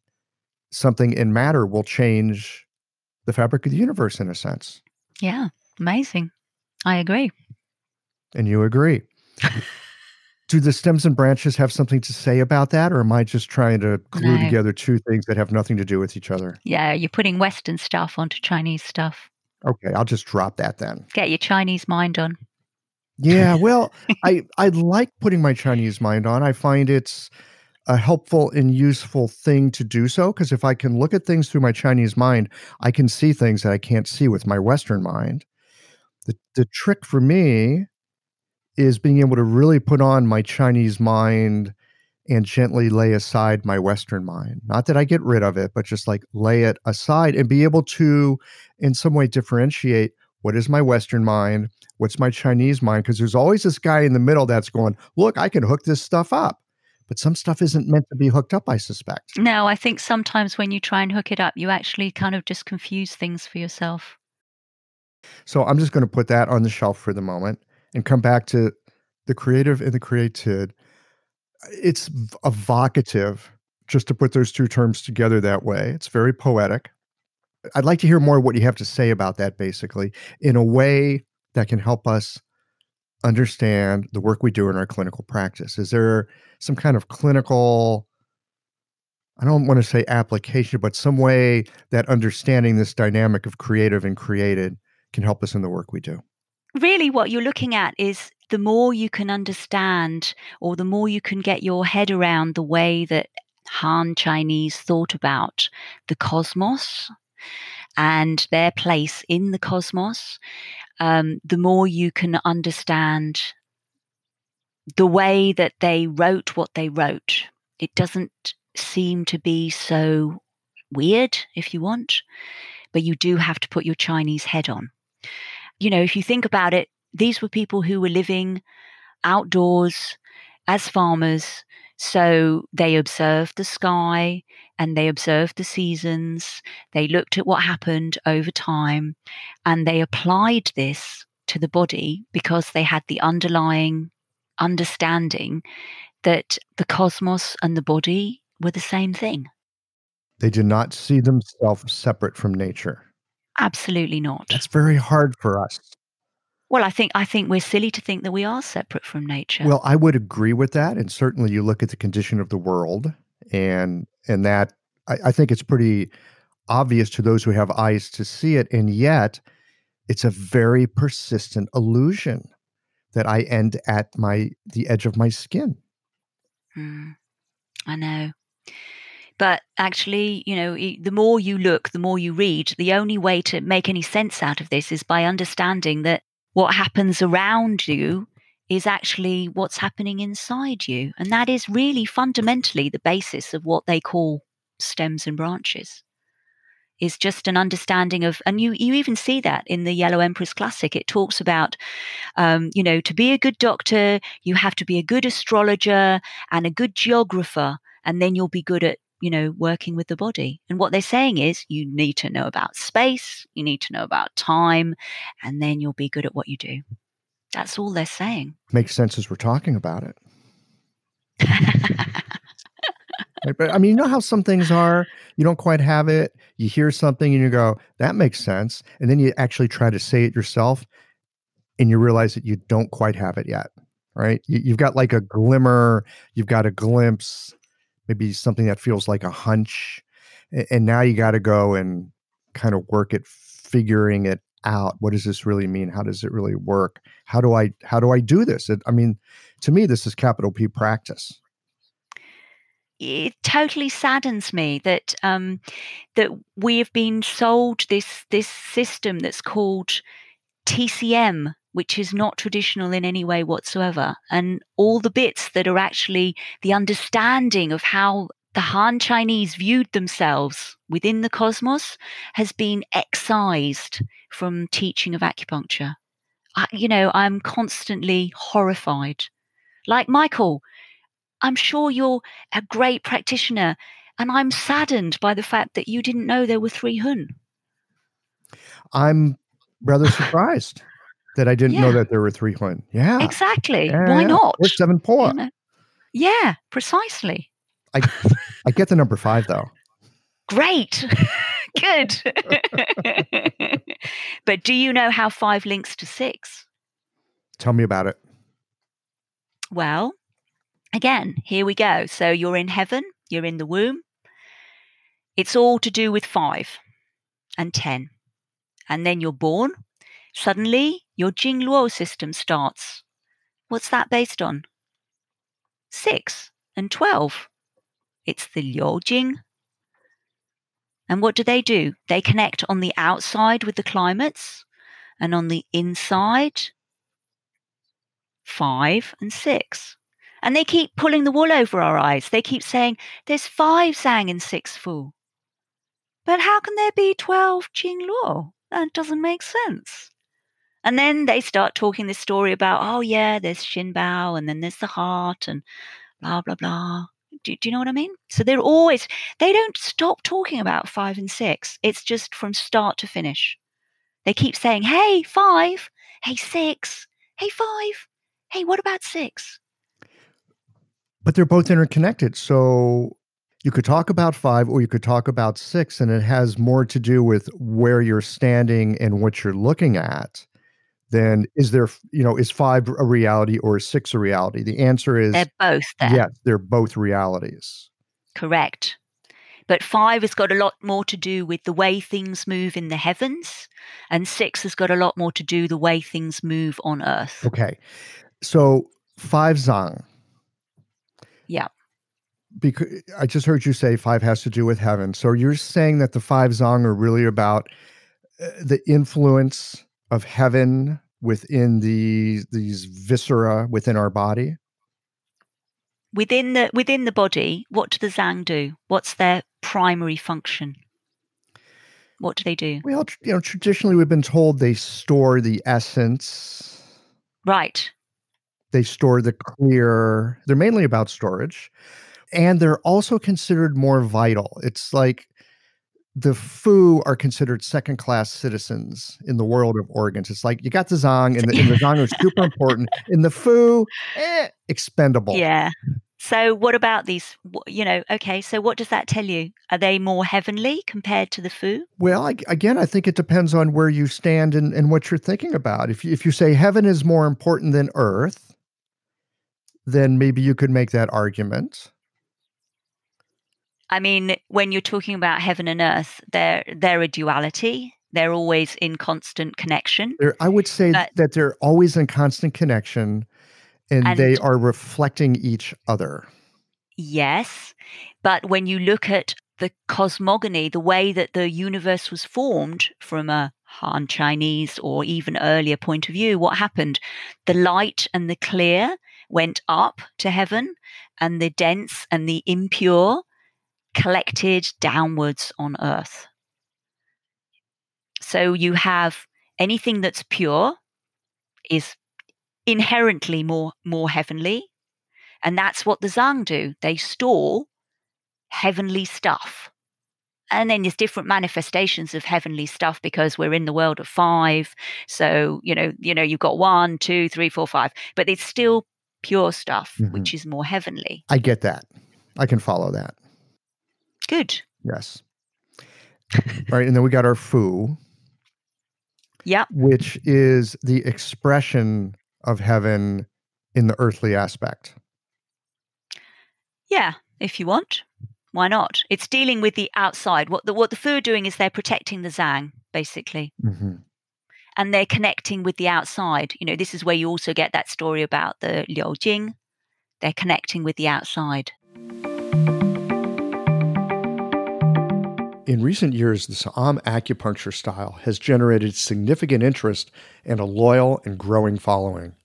something in matter will change the fabric of the universe in a sense. Yeah. Amazing. I agree. And you agree. Do the stems and branches have something to say about that, or am I just trying to glue No. together two things that have nothing to do with each other? Yeah. You're putting Western stuff onto Chinese stuff. Okay, I'll just drop that then. Get your Chinese mind on. Yeah, well, I I like putting my Chinese mind on. I find it's a helpful and useful thing to do so because if I can look at things through my Chinese mind, I can see things that I can't see with my Western mind. The the trick for me is being able to really put on my Chinese mind and gently lay aside my Western mind. Not that I get rid of it, but just like lay it aside and be able to, in some way, differentiate what is my Western mind, what's my Chinese mind? Because there's always this guy in the middle that's going, look, I can hook this stuff up. But some stuff isn't meant to be hooked up, I suspect. No, I think sometimes when you try and hook it up, you actually kind of just confuse things for yourself. So I'm just going to put that on the shelf for the moment and come back to the creative and the created. It's evocative just to put those two terms together that way. It's very poetic. I'd like to hear more what you have to say about that, basically, in a way that can help us understand the work we do in our clinical practice. Is there some kind of clinical, I don't want to say application, but some way that understanding this dynamic of creative and created can help us in the work we do? really what you're looking at is the more you can understand or the more you can get your head around the way that Han Chinese thought about the cosmos and their place in the cosmos, um, the more you can understand the way that they wrote what they wrote. It doesn't seem to be so weird, if you want, but you do have to put your Chinese head on you know, if you think about it, these were people who were living outdoors as farmers, So they observed the sky and they observed the seasons. They looked at what happened over time and they applied this to the body because they had the underlying understanding that the cosmos and the body were the same thing. They did not see themselves separate from nature. Absolutely not. That's very hard for us. Well, I think I think we're silly to think that we are separate from nature. Well, I would agree with that, and certainly you look at the condition of the world, and and that I, I think it's pretty obvious to those who have eyes to see it, and yet it's a very persistent illusion that I end at my the edge of my skin. Mm, I know. But actually, you know, the more you look, the more you read, the only way to make any sense out of this is by understanding that what happens around you is actually what's happening inside you. And that is really fundamentally the basis of what they call stems and branches. Is just an understanding of, and you you even see that in the Yellow Emperor's Classic. It talks about, um, you know, to be a good doctor, you have to be a good astrologer and a good geographer, and then you'll be good at you know, working with the body. And what they're saying is you need to know about space, you need to know about time, and then you'll be good at what you do. That's all they're saying. Makes sense as we're talking about it. right, but I mean, you know how some things are, you don't quite have it, you hear something and you go, that makes sense. And then you actually try to say it yourself and you realize that you don't quite have it yet. Right. You, you've got like a glimmer, you've got a glimpse, maybe something that feels like a hunch and now you got to go and kind of work at figuring it out what does this really mean? How does it really work? How do i how do i do this? It, i mean to me this is capital p practice. It totally saddens me that um, that we have been sold this this system that's called TCM, which is not traditional in any way whatsoever. And all the bits that are actually the understanding of how the Han Chinese viewed themselves within the cosmos has been excised from teaching of acupuncture. I, you know, I'm constantly horrified. Like Michael, I'm sure you're a great practitioner, and I'm saddened by the fact that you didn't know there were three Hun. I'm rather surprised that I didn't yeah. know that there were three Hun. Yeah. Exactly. Yeah, Why not? Or seven Po. You know? Yeah, precisely. I I get the number five though. Great. Good. but do you know how five links to six? Tell me about it. Well, again, here we go. So you're in heaven, you're in the womb. It's all to do with five and 10. And then you're born. Suddenly, your Jing Luo system starts. What's that based on? 6 and 12. It's the Liu Jing. And what do they do? They connect on the outside with the climates and on the inside, 5 and 6. And they keep pulling the wool over our eyes. They keep saying, there's five Zang and six Fu. But how can there be 12 Jing Luo? That doesn't make sense. And then they start talking this story about, oh, yeah, there's Xin Bao, and then there's the heart, and blah, blah, blah. Do, do, you know what I mean? So they're always, they don't stop talking about five and six. It's just from start to finish. They keep saying, hey, five, hey, six, hey, five, hey, what about six? But they're both interconnected. So you could talk about five or you could talk about six, and it has more to do with where you're standing and what you're looking at than is there, you know, is five a reality or is six a reality? The answer is they're both there. Yes, they're both realities. Correct. But five has got a lot more to do with the way things move in the heavens, and six has got a lot more to do the way things move on Earth. Okay. So five Zang. Yeah because I just heard you say five has to do with heaven. So you're saying that the five zang are really about uh, the influence of heaven within the these viscera within our body. Within the within the body, what do the zang do? What's their primary function? What do they do? Well, you know, traditionally we've been told they store the essence. Right. They store the clear. They're mainly about storage. And they're also considered more vital. It's like the Fu are considered second class citizens in the world of organs. It's like you got the Zang, and the, and the Zang are super important. In the Fu, eh, expendable. Yeah. So, what about these? You know, okay, so what does that tell you? Are they more heavenly compared to the Fu? Well, I, again, I think it depends on where you stand and, and what you're thinking about. If you, if you say heaven is more important than earth, then maybe you could make that argument. I mean, when you're talking about heaven and earth, they're they're a duality. They're always in constant connection. They're, I would say but, that they're always in constant connection, and, and they are reflecting each other. Yes, but when you look at the cosmogony, the way that the universe was formed from a Han Chinese or even earlier point of view, what happened? The light and the clear went up to heaven, and the dense and the impure collected downwards on earth. So you have anything that's pure is inherently more more heavenly and that's what the zang do. They store heavenly stuff. And then there's different manifestations of heavenly stuff because we're in the world of five so you know you know you've got one two three four five but it's still pure stuff mm-hmm. which is more heavenly. I get that. I can follow that Good. Yes. All right. And then we got our Fu. Yeah. Which is the expression of heaven in the earthly aspect. Yeah, if you want. Why not? It's dealing with the outside. What the what the Fu are doing is they're protecting the Zang, basically. Mm-hmm. And they're connecting with the outside. You know, this is where you also get that story about the Liu Jing. They're connecting with the outside. In recent years, the Sa'am acupuncture style has generated significant interest and a loyal and growing following.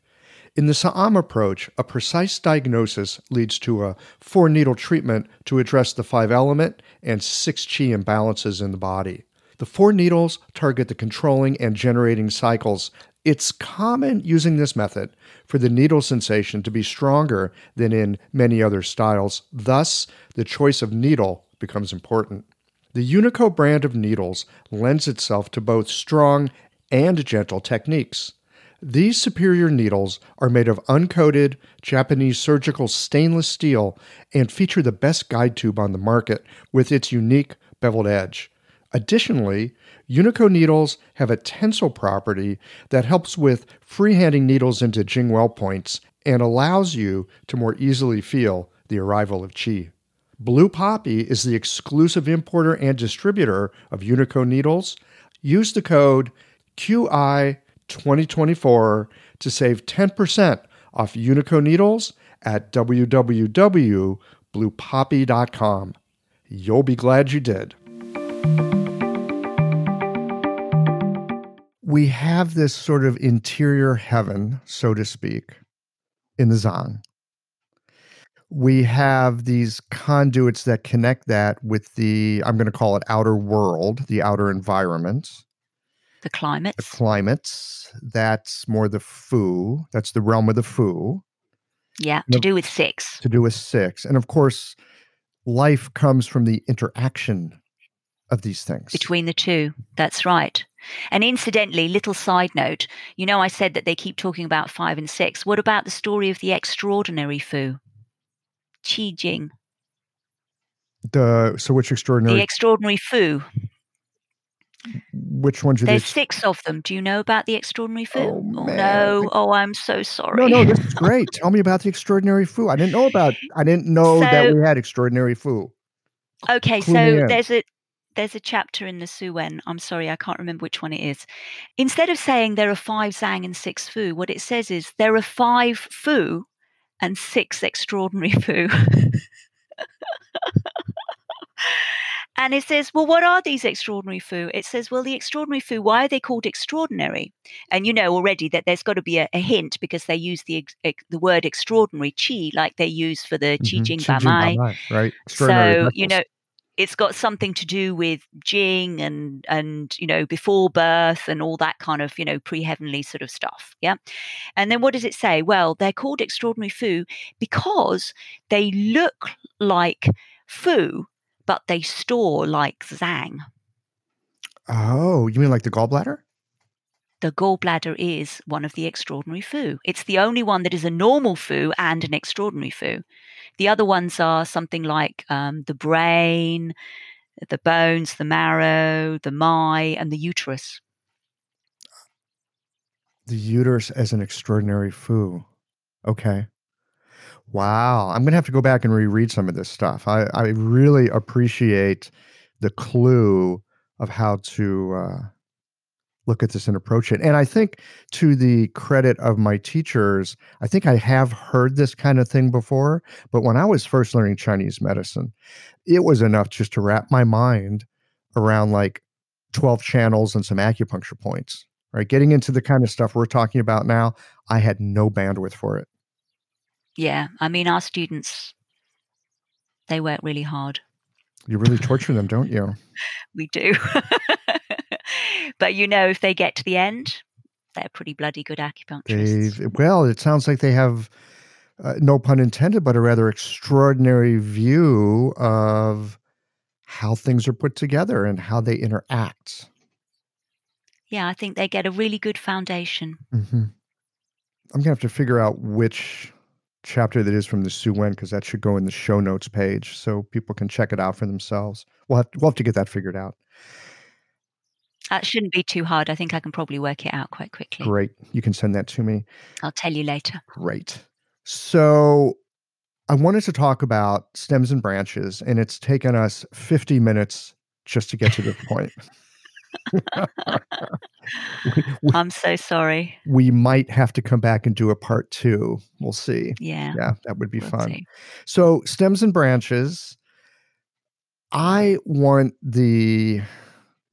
In the Sa'am approach, a precise diagnosis leads to a four needle treatment to address the five element and six chi imbalances in the body. The four needles target the controlling and generating cycles. It's common using this method for the needle sensation to be stronger than in many other styles. Thus, the choice of needle becomes important. The Unico brand of needles lends itself to both strong and gentle techniques. These superior needles are made of uncoated Japanese surgical stainless steel and feature the best guide tube on the market with its unique beveled edge. Additionally, Unico needles have a tensile property that helps with freehanding needles into Jingwell points and allows you to more easily feel the arrival of qi. Blue Poppy is the exclusive importer and distributor of Unico needles. Use the code QI2024 to save 10% off Unico needles at www.bluepoppy.com. You'll be glad you did. We have this sort of interior heaven, so to speak, in the Zang we have these conduits that connect that with the i'm going to call it outer world the outer environment. The climates. The climates. That's more the fu that's the realm of the fu yeah to do with six. To do with six. And of course life comes from the interaction of these things. Between the two. That's right. And incidentally little side note you know i said that they keep talking about five and six. What about the story of the extraordinary fu Qi Jing. The so which extraordinary? The extraordinary Fu. Which ones are There's six of them. Do you know about the extraordinary Fu? Oh, oh no! Oh, I'm so sorry. No, no, this is great. Tell me about the extraordinary Fu. I didn't know about. I didn't know so, that we had extraordinary Fu. Okay, Clue so there's a there's a chapter in the Su Wen. I'm sorry, I can't remember which one it is. Instead of saying there are five Zang and six Fu, what it says is there are five Fu and six extraordinary Fu. and it says, well, what are these extraordinary Fu? It says, well, the extraordinary Fu, why are they called extraordinary? And you know already that there's got to be a, a hint because they use the the word extraordinary, chi, like they use for the mm-hmm. Qi Jing Ba Mai. Right. So, you know, it's got something to do with Jing and and you know before birth and all that kind of you know pre-heavenly sort of stuff. Yeah, and then what does it say? Well, they're called extraordinary fu because they look like fu, but they store like zang. Oh, you mean like the gallbladder? The gallbladder is one of the extraordinary fu. It's the only one that is a normal fu and an extraordinary fu. The other ones are something like um, the brain, the bones, the marrow, the mai, and the uterus. The uterus as an extraordinary fu. Okay. Wow. I'm going to have to go back and reread some of this stuff. I, I really appreciate the clue of how to uh, look at this and approach it. And I think to the credit of my teachers, I think I have heard this kind of thing before, but when I was first learning Chinese medicine, it was enough just to wrap my mind around like 12 channels and some acupuncture points. Right? Getting into the kind of stuff we're talking about now, I had no bandwidth for it. Yeah, I mean our students they work really hard. You really torture them, don't you? We do. but you know, if they get to the end, they're pretty bloody good acupuncturists. They've, well, it sounds like they have, uh, no pun intended, but a rather extraordinary view of how things are put together and how they interact. Yeah, I think they get a really good foundation. hmm I'm gonna have to figure out which chapter that is from the Su Wen because that should go in the show notes page so people can check it out for themselves. We'll have we'll have to get that figured out. That shouldn't be too hard. I think I can probably work it out quite quickly. Great, you can send that to me. I'll tell you later. Great. So I wanted to talk about stems and branches, and it's taken us 50 minutes just to get to this point. we, we, I'm so sorry. we might have to come back and do a part two. We'll see. Yeah. Yeah, that would be we'll fun. see. So, stems and branches. I want the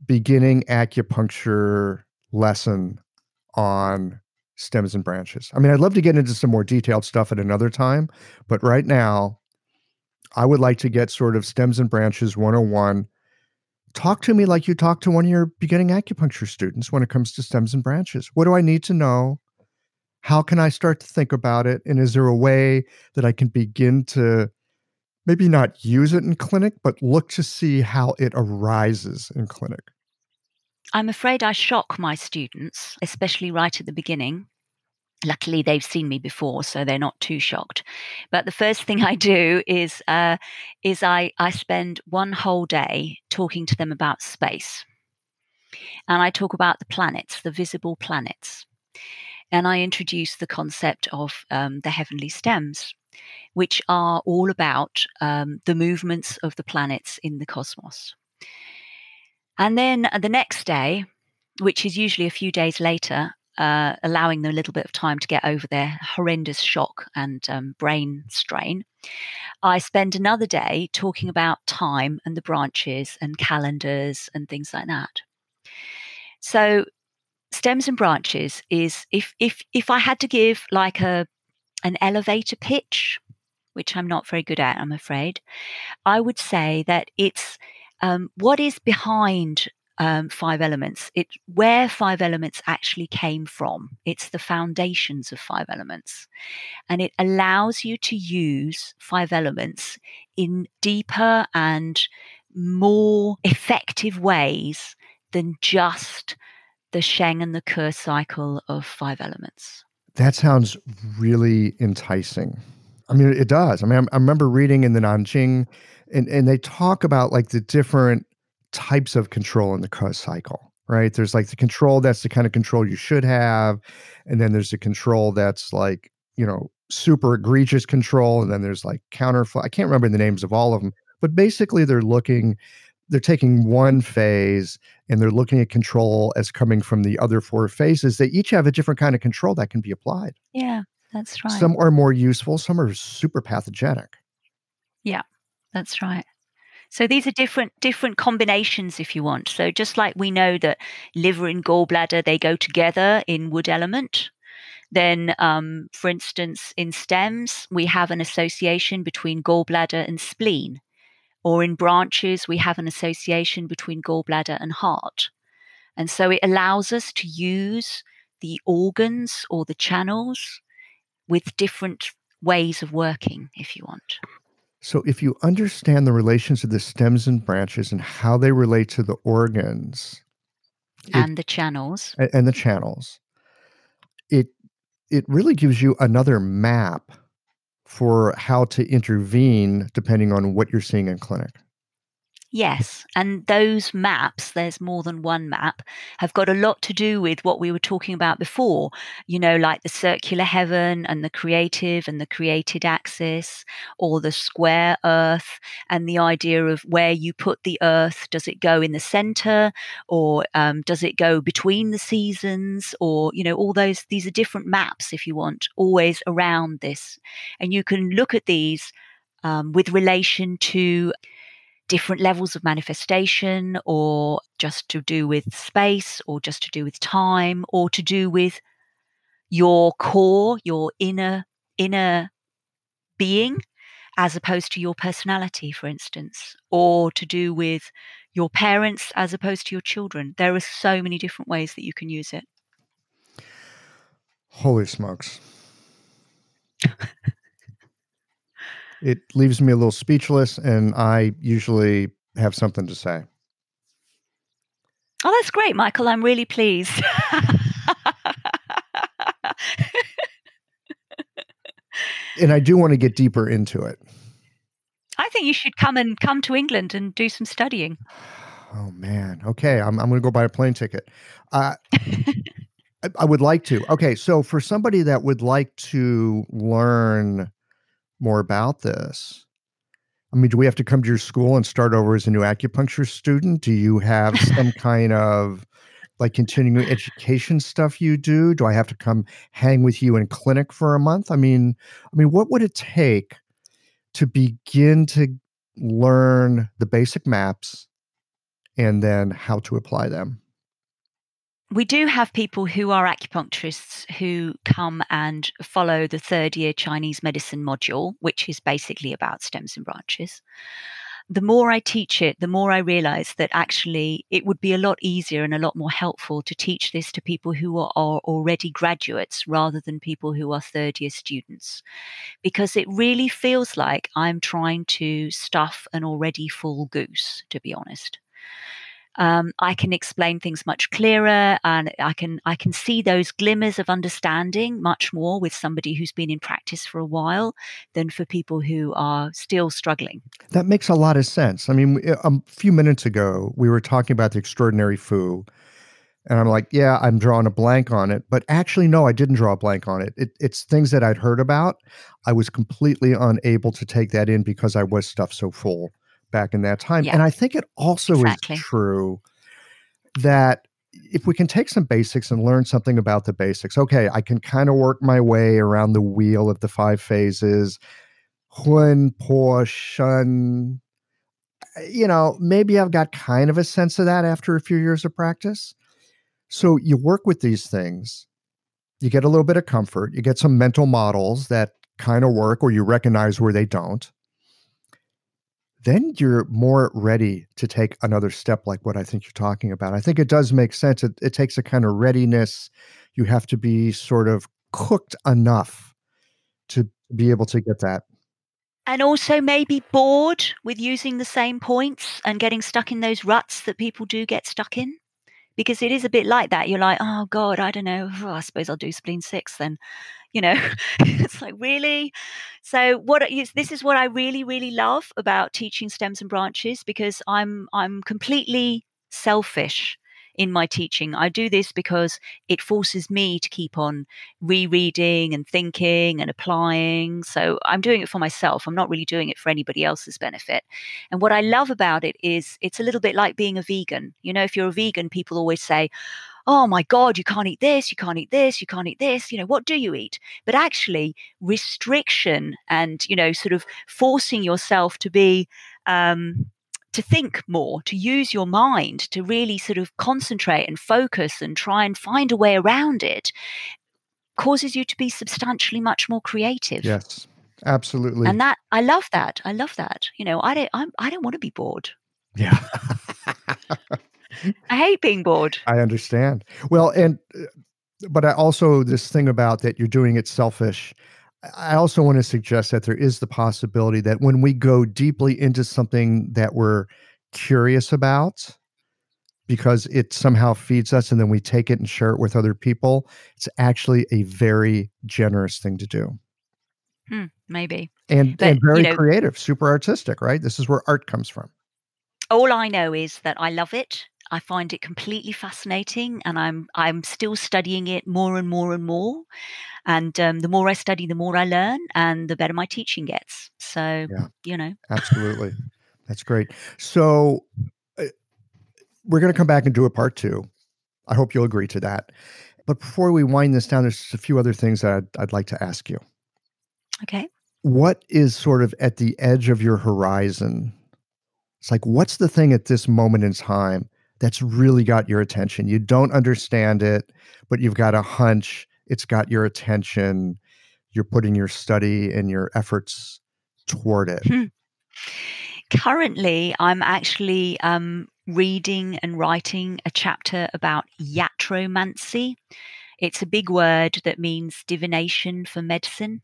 beginning acupuncture lesson on stems and branches. I mean, I'd love to get into some more detailed stuff at another time, but right now, I would like to get sort of stems and branches 101. Talk to me like you talk to one of your beginning acupuncture students when it comes to stems and branches. What do I need to know? How can I start to think about it? And is there a way that I can begin to maybe not use it in clinic, but look to see how it arises in clinic? I'm afraid I shock my students, especially right at the beginning. Luckily, they've seen me before, so they're not too shocked. But the first thing I do is uh, is I I spend one whole day talking to them about space, and I talk about the planets, the visible planets, and I introduce the concept of um, the heavenly stems, which are all about um, the movements of the planets in the cosmos. And then the next day, which is usually a few days later, uh, allowing them a little bit of time to get over their horrendous shock and um, brain strain, I spend another day talking about time and the branches and calendars and things like that. So, stems and branches is if if if I had to give like a an elevator pitch, which I'm not very good at, I'm afraid, I would say that it's um, what is behind um, five elements. It's where five elements actually came from. It's the foundations of five elements. And it allows you to use five elements in deeper and more effective ways than just the Sheng and the Ke cycle of five elements. That sounds really enticing. I mean, it does. I mean, I, I remember reading in the Nanjing, and, and they talk about like the different types of control in the Ke cycle, right? There's like the control that's the kind of control you should have. And then there's the control that's like, you know, super egregious control. And then there's like counterflow. I can't remember the names of all of them, but basically they're looking, they're taking one phase and they're looking at control as coming from the other four phases. They each have a different kind of control that can be applied. Yeah, that's right. Some are more useful, some are super pathogenic. Yeah, that's right. So these are different different combinations if you want. So just like we know that liver and gallbladder they go together in wood element, then um, for instance in stems we have an association between gallbladder and spleen. or in branches, we have an association between gallbladder and heart. And so it allows us to use the organs or the channels with different ways of working, if you want. So, if you understand the relations of the stems and branches and how they relate to the organs and it, the channels, and, and the channels, it it really gives you another map for how to intervene depending on what you're seeing in clinic. Yes, and those maps, there's more than one map, have got a lot to do with what we were talking about before, you know, like the circular heaven and the creative and the created axis, or the square earth, and the idea of where you put the earth. Does it go in the center, or um, does it go between the seasons, or, you know, all those, these are different maps, if you want, always around this. And you can look at these um, with relation to different levels of manifestation or just to do with space or just to do with time or to do with your core your inner inner being as opposed to your personality for instance or to do with your parents as opposed to your children. There are so many different ways that you can use it. Holy smokes it leaves me a little speechless, and I usually have something to say. Oh, that's great, Michael. I'm really pleased. and I do want to get deeper into it. I think you should come and come to England and do some studying. Oh man. Okay, I'm I'm going to go buy a plane ticket. Uh, I, I would like to. Okay, so for somebody that would like to learn more about this. I mean, do we have to come to your school and start over as a new acupuncture student? Do you have some kind of like continuing education stuff you do? Do I have to come hang with you in clinic for a month? I mean, I mean, what would it take to begin to learn the basic maps and then how to apply them? We do have people who are acupuncturists who come and follow the third year Chinese medicine module, which is basically about stems and branches. The more I teach it, the more I realize that actually it would be a lot easier and a lot more helpful to teach this to people who are, are already graduates rather than people who are third year students. Because it really feels like I'm trying to stuff an already full goose, to be honest um, I can explain things much clearer, and I can I can see those glimmers of understanding much more with somebody who's been in practice for a while than for people who are still struggling. That makes a lot of sense. I mean, a few minutes ago we were talking about the extraordinary Fu. And I'm like, yeah, I'm drawing a blank on it. But actually, no, I didn't draw a blank on it. it. It's things that I'd heard about. I was completely unable to take that in because I was stuffed so full back in that time. Yeah. And I think it also exactly. is true that if we can take some basics and learn something about the basics, okay, I can kind of work my way around the wheel of the five phases. Hun, Po, Shen. Eh, you know, maybe I've got kind of a sense of that after a few years of practice. So you work with these things, you get a little bit of comfort, you get some mental models that kind of work or you recognize where they don't then you're more ready to take another step like what I think you're talking about. I think it does make sense. It, it takes a kind of readiness. You have to be sort of cooked enough to be able to get that. And also maybe bored with using the same points and getting stuck in those ruts that people do get stuck in. Because it is a bit like that. You're like, oh God, I don't know. Oh, I suppose I'll do spleen six then you know it's like really so what is this is what i really really love about teaching stems and branches because i'm i'm completely selfish in my teaching. I do this because it forces me to keep on rereading and thinking and applying. So I'm doing it for myself. I'm not really doing it for anybody else's benefit. And what I love about it is it's a little bit like being a vegan. You know, if you're a vegan, people always say, oh my God, you can't eat this, you can't eat this, you can't eat this. You know, what do you eat? But actually, restriction and, you know, sort of forcing yourself to be, um, to think more, to use your mind, to really sort of concentrate and focus and try and find a way around it causes you to be substantially much more creative. Yes. Absolutely. And that I love that. I love that. You know, I don't I'm I don't want to be bored. Yeah. I hate being bored. I understand. Well, and uh, but I also this thing about that you're doing it selfish. I also want to suggest that there is the possibility that when we go deeply into something that we're curious about, because it somehow feeds us and then we take it and share it with other people, it's actually a very generous thing to do. Hmm, maybe. And, But, and very you know- creative, super artistic, right? This is where art comes from. All I know is that I love it. I find it completely fascinating, and I'm I'm still studying it more and more and more. And um, the more I study, the more I learn, and the better my teaching gets. So Yeah. you know, Absolutely. That's great. So uh, we're going to come back and do a part two. I hope you'll agree to that. But before we wind this down, there's just a few other things that I'd, I'd like to ask you. okay. What is sort of at the edge of your horizon? It's like, what's the thing at this moment in time that's really got your attention? You don't understand it, but you've got a hunch. It's got your attention. You're putting your study and your efforts toward it. Currently, I'm actually um, reading and writing a chapter about iatromancy. It's a big word that means divination for medicine,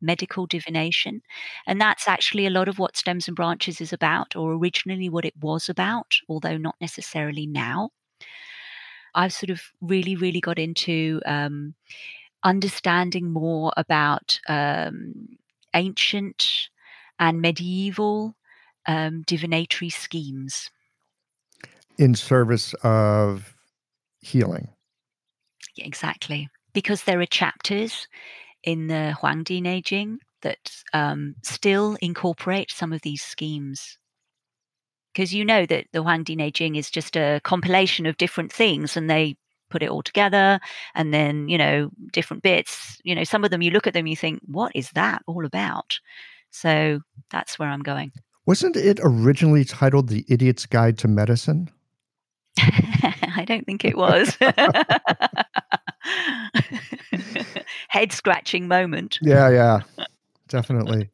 medical divination. And that's actually a lot of what Stems and Branches is about, or originally what it was about, although not necessarily now. I've sort of really, really got into um, understanding more about um, ancient and medieval um, divinatory schemes. in service of healing. Exactly. Because there are chapters in the Huangdi Neijing that um, still incorporate some of these schemes. Because you know that the Huangdi Neijing is just a compilation of different things and they put it all together and then, you know, different bits. You know, some of them you look at them, you think, what is that all about? So that's where I'm going. Wasn't it originally titled The Idiot's Guide to Medicine? I don't think it was. Head scratching moment. Yeah, yeah, definitely.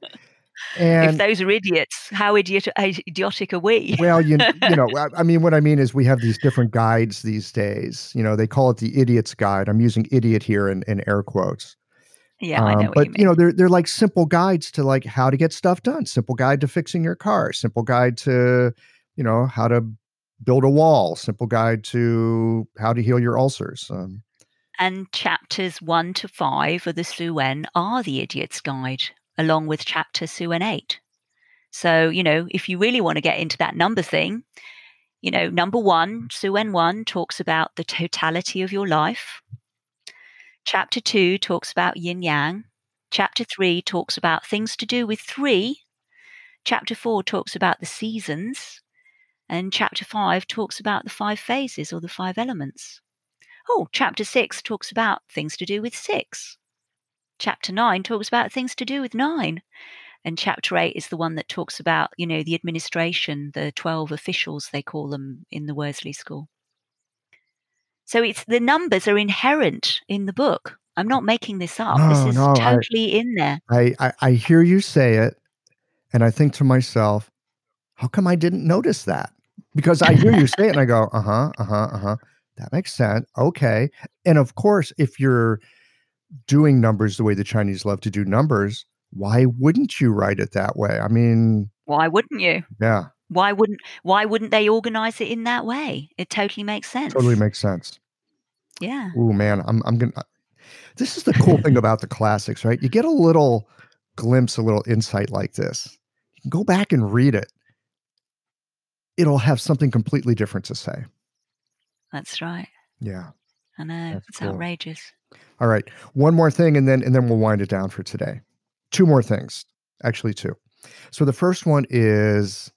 if those are idiots, how idiot, idiotic are we? well, you you know, I- I mean, what I mean is we have these different guides these days. You know, they call it the Idiot's Guide. I'm using idiot here in, in air quotes. yeah, I know Um, what but you you, know, they're they're like simple guides to like how to get stuff done. Simple guide to fixing your car. Simple guide to, you know, how to build a wall. Simple guide to how to heal your ulcers. Um, and chapters one to five of the Suwen are the Idiot's Guide, along with chapter Suwen eight. So, you know, if you really want to get into that number thing, you know, number one, Suwen one talks about the totality of your life. Chapter two talks about yin yang. Chapter three talks about things to do with three. Chapter four talks about the seasons. And chapter five talks about the five phases or the five elements. Oh, chapter six talks about things to do with six. Chapter nine talks about things to do with nine. And chapter eight is the one that talks about, you know, the administration, the 12 officials, they call them in the Worsley School. So it's the numbers are inherent in the book. I'm not making this up. No, this is no, I- totally in there. I, I I hear you say it, and I think to myself, how come I didn't notice that? Because I hear you say it, and I go, uh huh, uh huh, uh huh. That makes sense. Okay, and of course, if you're doing numbers the way the Chinese love to do numbers, why wouldn't you write it that way? I mean, Why wouldn't you? yeah, Why wouldn't why wouldn't they organize it in that way? It totally makes sense. totally makes sense. yeah. Oh man, I'm I'm gonna. This is the cool thing about the classics, right? You get a little glimpse, a little insight like this. You can go back and read it. It'll have something completely different to say. That's right. Yeah. I know. That's it's cool. outrageous. All right. One more thing, and then and then we'll wind it down for today. Two more things, actually, two. So the first one is,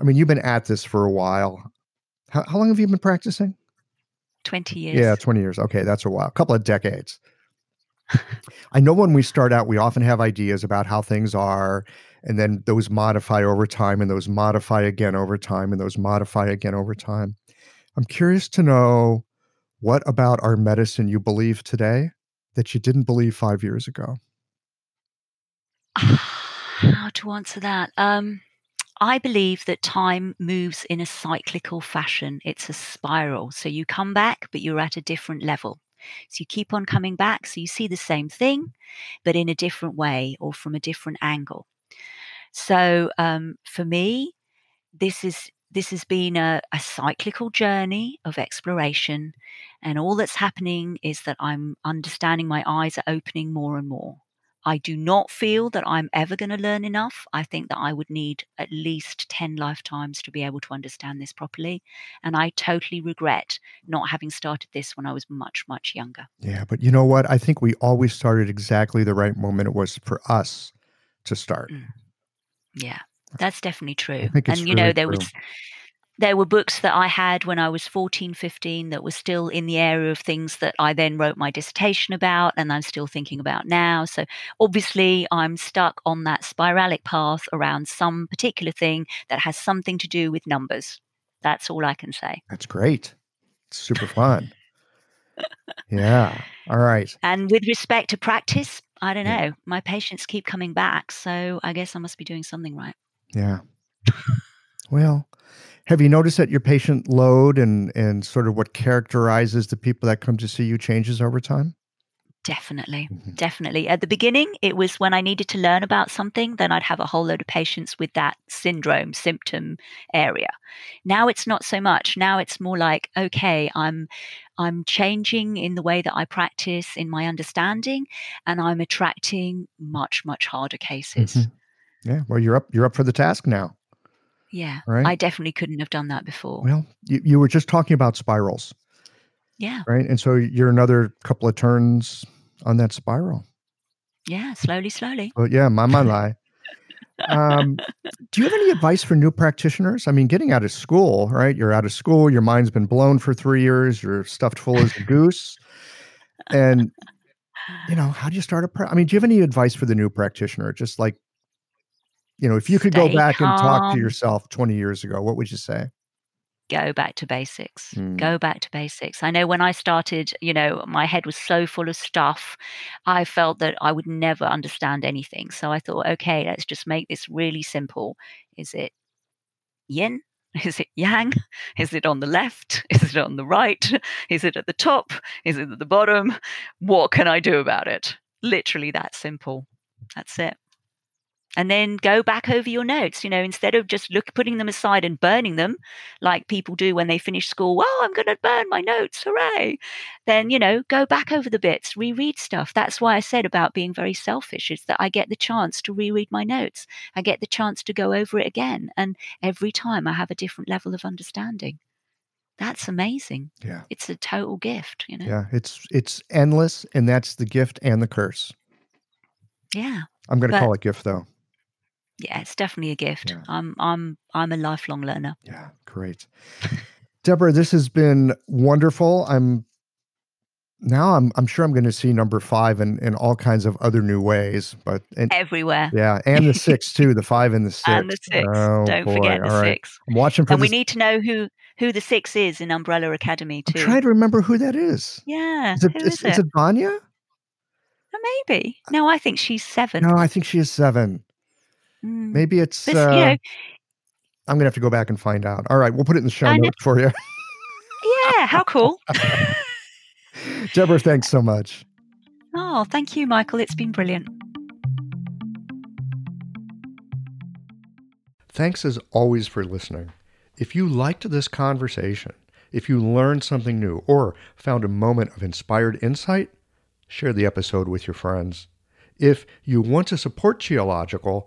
I mean, you've been at this for a while. How, how long have you been practicing? 20 years. Yeah, 20 years. Okay, that's a while. A couple of decades. I know when we start out, we often have ideas about how things are, and then those modify over time, and those modify again over time, and those modify again over time. I'm curious to know what about our medicine you believe today that you didn't believe five years ago? How to answer that? Um, I believe that time moves in a cyclical fashion. It's a spiral. So you come back, but you're at a different level. So you keep on coming back. So you see the same thing, but in a different way or from a different angle. So um, for me, this is this has been a, a cyclical journey of exploration, and all that's happening is that I'm understanding. My eyes are opening more and more. I do not feel that I'm ever going to learn enough. I think that I would need at least 10 lifetimes to be able to understand this properly. And I totally regret not having started this when I was much, much younger. Yeah, but you know what? I think we always started exactly the right moment it was for us to start. Mm. Yeah, that's definitely true. And it's you know, there true. was there were books that I had when I was 14, 15 that were still in the area of things that I then wrote my dissertation about and I'm still thinking about now. So obviously, I'm stuck on that spiralic path around some particular thing that has something to do with numbers. That's all I can say. That's great. It's super fun. yeah. All right. And with respect to practice, I don't Yeah. know. My patients keep coming back. So I guess I must be doing something right. Yeah. Well, have you noticed that your patient load and and sort of what characterizes the people that come to see you changes over time? Definitely. Mhm. Definitely. At the beginning, it was when I needed to learn about something, then I'd have a whole load of patients with that syndrome symptom area. Now it's not so much. Now it's more like, okay, I'm I'm changing in the way that I practice in my understanding and I'm attracting much much harder cases. Mhm. Yeah. Well, you're up. You're up for the task now. Yeah. Right. I definitely couldn't have done that before. Well, you, you were just talking about spirals, yeah. right? And so you're another couple of turns on that spiral. Yeah, slowly slowly. But yeah, my my lie. Um, do you have any advice for new practitioners? I mean, getting out of school, right? You're out of school, your mind's been blown for three years, you're stuffed full as a goose. And, you know, how do you start a pra- I mean, do you have any advice for the new practitioner? Just like, you know, if you could go Stay back and talk to yourself 20 years ago, what would you say? go back to basics. Mm. Go back to basics. I know when I started, you know, my head was so full of stuff. I felt that I would never understand anything. So I thought, okay, let's just make this really simple. Is it yin? Is it yang? Is it on the left? Is it on the right? Is it at the top? Is it at the bottom? What can I do about it? Literally that simple. That's it and then go back over your notes you know instead of just look putting them aside and burning them like people do when they finish school oh i'm going to burn my notes hooray then you know go back over the bits reread stuff that's why i said about being very selfish is that i get the chance to reread my notes i get the chance to go over it again and every time i have a different level of understanding that's amazing Yeah. it's a total gift you know Yeah. It's it's endless, and that's the gift and the curse. yeah I'm gonna But- call it gift though. Yeah it's definitely a gift Yeah. i'm i'm i'm a lifelong learner Yeah, great. Deborah, this has been wonderful. I'm now I'm I'm sure I'm going to see number five in, in all kinds of other new ways. But and everywhere yeah, and the six too, the five and the six. and the six. Oh, Don't boy. forget the All right. six. I'm watching for And we need to know who who the six is in Umbrella Academy I'm too. trying to remember who that is. yeah, Is it, who is, is is it? it Vanya? Oh, maybe. Uh, no, I think she's seven. No, I think she is seven. Mm. Maybe it's. But, Uh, you know, I'm gonna have to go back and find out. All right, we'll put it in the show I know- notes for you. yeah, how cool. Deborah, thanks so much. oh, thank you, Michael. It's been brilliant. Thanks as always for listening. If you liked this conversation, if you learned something new, or found a moment of inspired insight, share the episode with your friends. If you want to support Qiological,